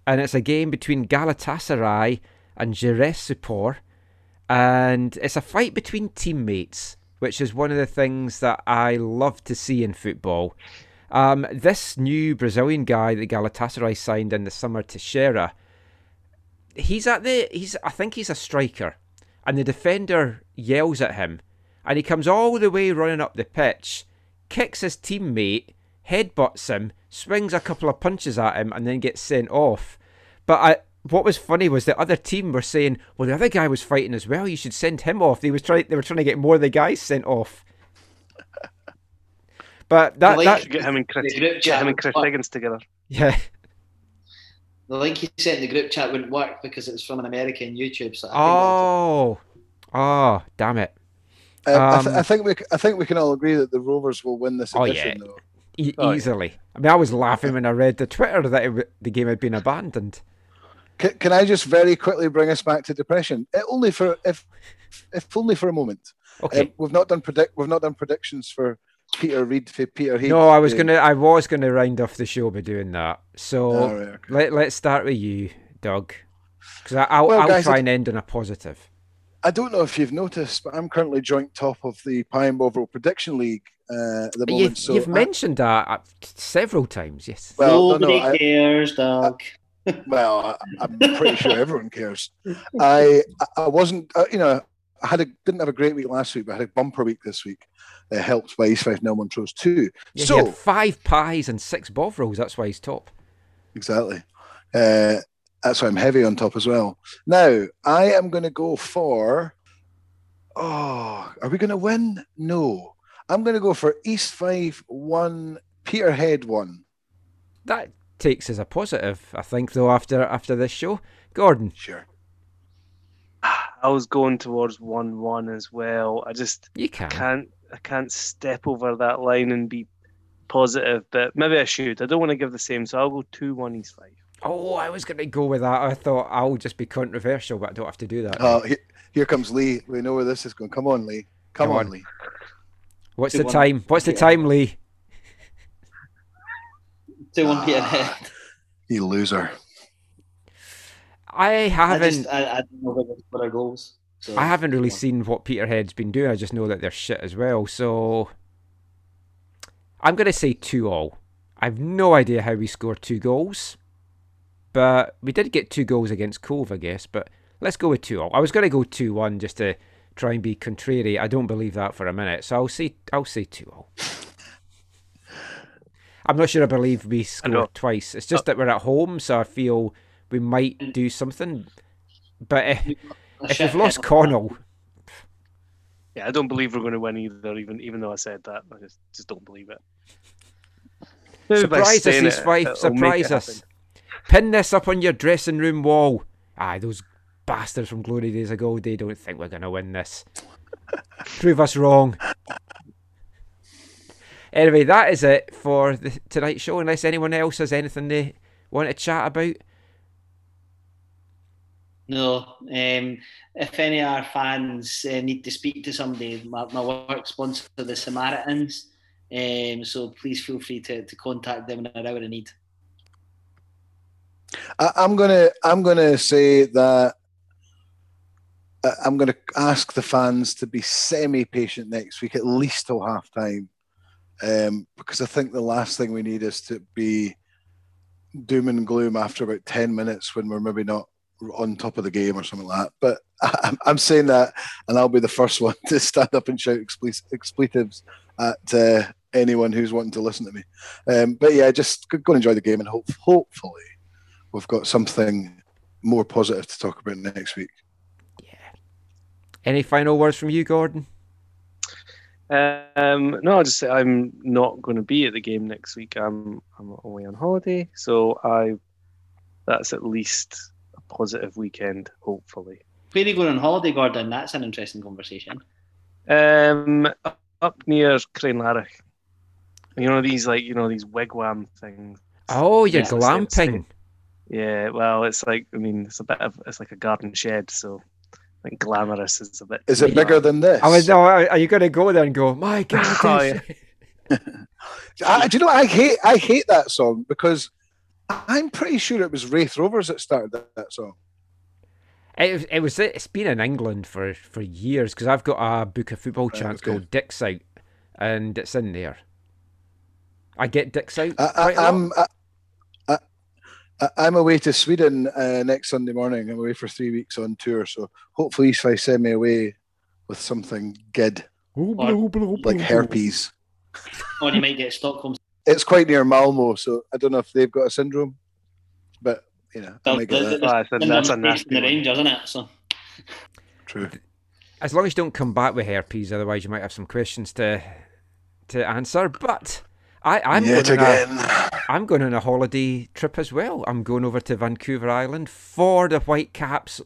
and it's a game between Galatasaray and Giresunspor, and it's a fight between teammates, which is one of the things that I love to see in football. Um, this new Brazilian guy that Galatasaray signed in the summer, Teixeira he's at the he's I think he's a striker, and the defender yells at him, and he comes all the way running up the pitch, kicks his teammate, headbutts him, swings a couple of punches at him, and then gets sent off. But I, what was funny was the other team were saying, "Well, the other guy was fighting as well. You should send him off." They was trying. They were trying to get more of the guys sent off. But that, that get him and Chris, get him and Chris Higgins together. Yeah, the link he sent in the group chat wouldn't work because it was from an American YouTube site. Oh, oh, damn it! Um, I, th- um, I, think we I think we can all agree that the Rovers will win this edition, oh, yeah. E- oh, easily. Yeah. I mean, I was laughing when I read the Twitter that it, the game had been abandoned. Can, can, I just very quickly bring us back to depression? It only for if if only for a moment. Okay. Um, we've not done predict we've not done predictions for Peter Reid for Peterhead. No, I was gonna. I was gonna round off the show by doing that. So Oh, right, okay. let let's start with you, Doug, because I'll Well, I'll guys, try and end on a positive. I don't know if you've noticed, but I'm currently joint top of the Pie and Bovril Prediction League uh, at the moment. you've, so you've I- mentioned that uh, several times. Yes. well, no, no, Nobody I- cares, Doug. well, I, I'm pretty sure everyone cares. I I- I wasn't, uh, you know, I had a didn't have a great week last week, but I had a bumper week this week. Uh, helped by East Fife Nil Montrose too. Yeah, he so had five pies and six bovrils. That's why he's top. exactly, uh, that's why I'm heavy on top as well. Now I am going to go for. Oh, are we going to win? No, I'm going to go for East Fife one, Peterhead one. That takes as a positive, I think, though. After after this show, Gordon, Sure. I was going towards one-one as well. I just you can. can't I can't step over that line and be positive, but maybe I should. I don't want to give the same, so I'll go two-one East Fife. Oh, I was going to go with that. I thought I'll just be controversial, but I don't have to do that. Oh, here, here comes Lee. We know where this is going. Come on, Lee. Come, Come on, on. Lee. What's Two the one. time? What's the Yeah. time, Lee? Two one Ah. Peterhead. You loser. I I haven't. just I, I don't know where the score goals. So I haven't really two-one. seen what Peterhead's been doing. I just know that they're shit as well. So I'm going to say two all. I've no idea how we scored two goals, but we did get two goals against Cove, I guess. But let's go with two all. I was going to go two one just to try and be contrary. I don't believe that for a minute, so I'll say I'll say two all. I'm not sure I believe we scored twice. It's just that we're at home, so I feel we might do something. But eh, if, A if shit we've lost head. Connell, Yeah, I don't believe we're going to win either. Even even though I said that, I just just don't believe it. Surprise us, saying East Fife. Uh, it'll make it Surprise us. happen. Pin this up on your dressing room wall. Aye, those bastards from Glory Days ago, they don't think we're going to win this. Prove us wrong. Anyway, that is it for the, tonight's show. Unless anyone else has anything they want to chat about. No. Um, if any of our fans uh, need to speak to somebody, my, my work sponsor, the Samaritans. Um, so please feel free to, to contact them in an hour of need. I, I'm gonna I'm gonna say that I'm gonna ask the fans to be semi-patient next week, at least till half time, um, because I think the last thing we need is to be doom and gloom after about ten minutes when we're maybe not on top of the game or something like that. But I'm, I'm saying that, and I'll be the first one to stand up and shout expletives at uh, anyone who's wanting to listen to me. Um, but yeah, just go go and enjoy the game, and hope, hopefully we've got something more positive to talk about next week. Yeah. Any final words from you, Gordon? Um, no, I'll just say I'm not going to be at the game next week. I'm I'm away on holiday, so I that's at least a positive weekend, hopefully. Where are you going on holiday, Gordon? That's an interesting conversation. Um, up near Crianlarich. You know these like you know these wigwam things. Oh, you're Yeah, glamping. Yeah, well, it's like I mean, it's a bit of it's like a garden shed, so I think glamorous is a bit. Is it bigger than this? I was, no, are you going to go there and go, my God? Oh, this- I, do you know I hate I hate that song because I'm pretty sure it was Raith Rovers that started that, that song. It, was- it was. It's been in England for for years because I've got a book of football Right, chants okay. called Dicks Out, and it's in there. I get Dicks Out. I, quite a I, lot. I'm I, I, I- I'm away to Sweden uh, next Sunday morning. I'm away for three weeks on tour, so hopefully East Fife send me away with something good Ooh, blow, blow, like blow, herpes. Or you might get Stockholm. It's quite near Malmo, so I don't know if they've got a syndrome, but you know, I Well, the- that. the- Ah, that's a- that's a nasty in the one. Rangers, isn't it? So True. As long as you don't come back with herpes, otherwise you might have some questions to to answer. But I, I'm Yet going on a, again. I'm going on a holiday trip as well. I'm going over to Vancouver Island for the Whitecaps.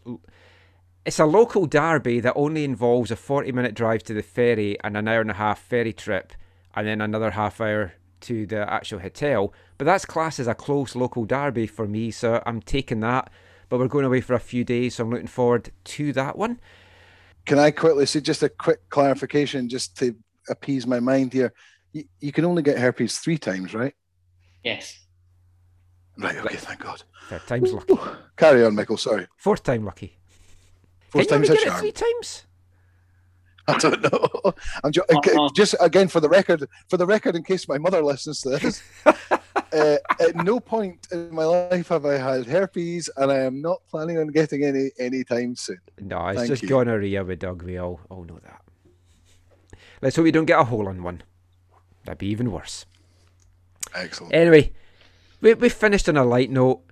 It's a local derby that only involves a 40 minute drive to the ferry and an hour and a half ferry trip, and then another half hour to the actual hotel. But that's classed as a close local derby for me, so I'm taking that. But we're going away for a few days, so I'm looking forward to that one. Can I quickly say just a quick clarification, just to appease my mind here? You, you can only get herpes three times, right? Yes. Right. Okay. Thank God. Third time's lucky. Carry on, Michael. Sorry. Fourth time lucky. Fourth Can you time's only a get it three times? I don't know. I'm ju- Uh-uh. just again for the record, for the record, in case my mother listens to this. uh, at no point in my life have I had herpes, and I am not planning on getting any anytime soon. No, it's Thank just you. gonorrhea with Doug. We all, all know that. Let's hope you don't get a hole in one. That'd be even worse. Excellent. Anyway, we, we finished on a light note,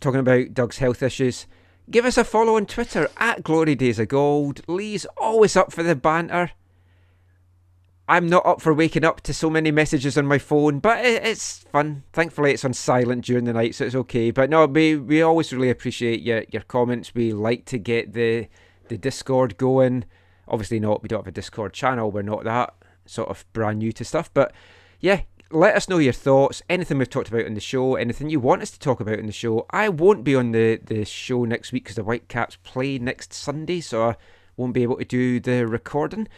talking about Doug's health issues. Give us a follow on Twitter at Glory Days of Gold. Lee's always up for the banter. I'm not up for waking up to so many messages on my phone, but it's fun. Thankfully, it's on silent during the night, so it's okay. But no, we we always really appreciate your your comments. We like to get the the Discord going. Obviously, not we don't have a Discord channel. We're not that sort of brand new to stuff, but yeah, let us know your thoughts. Anything we've talked about in the show, anything you want us to talk about in the show. I won't be on the, the show next week because the Whitecaps play next Sunday, so I won't be able to do the recording.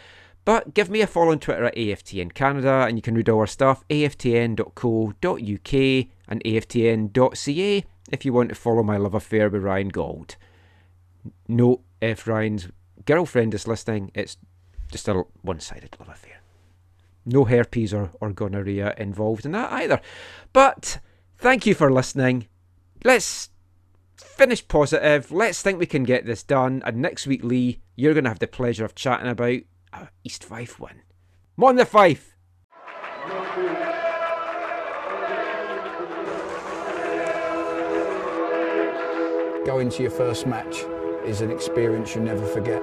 But give me a follow on Twitter at AFTN Canada and you can read all our stuff, aftn.co.uk and aftn.ca if you want to follow my love affair with Ryan Gauld. Note if Ryan's girlfriend is listening, it's just a one sided love affair. No herpes or, or gonorrhea involved in that either. But thank you for listening. Let's finish positive. Let's think we can get this done. And next week, Lee, you're going to have the pleasure of chatting about uh, East Fife win. Mon the Fife! Going to your first match is an experience you never forget.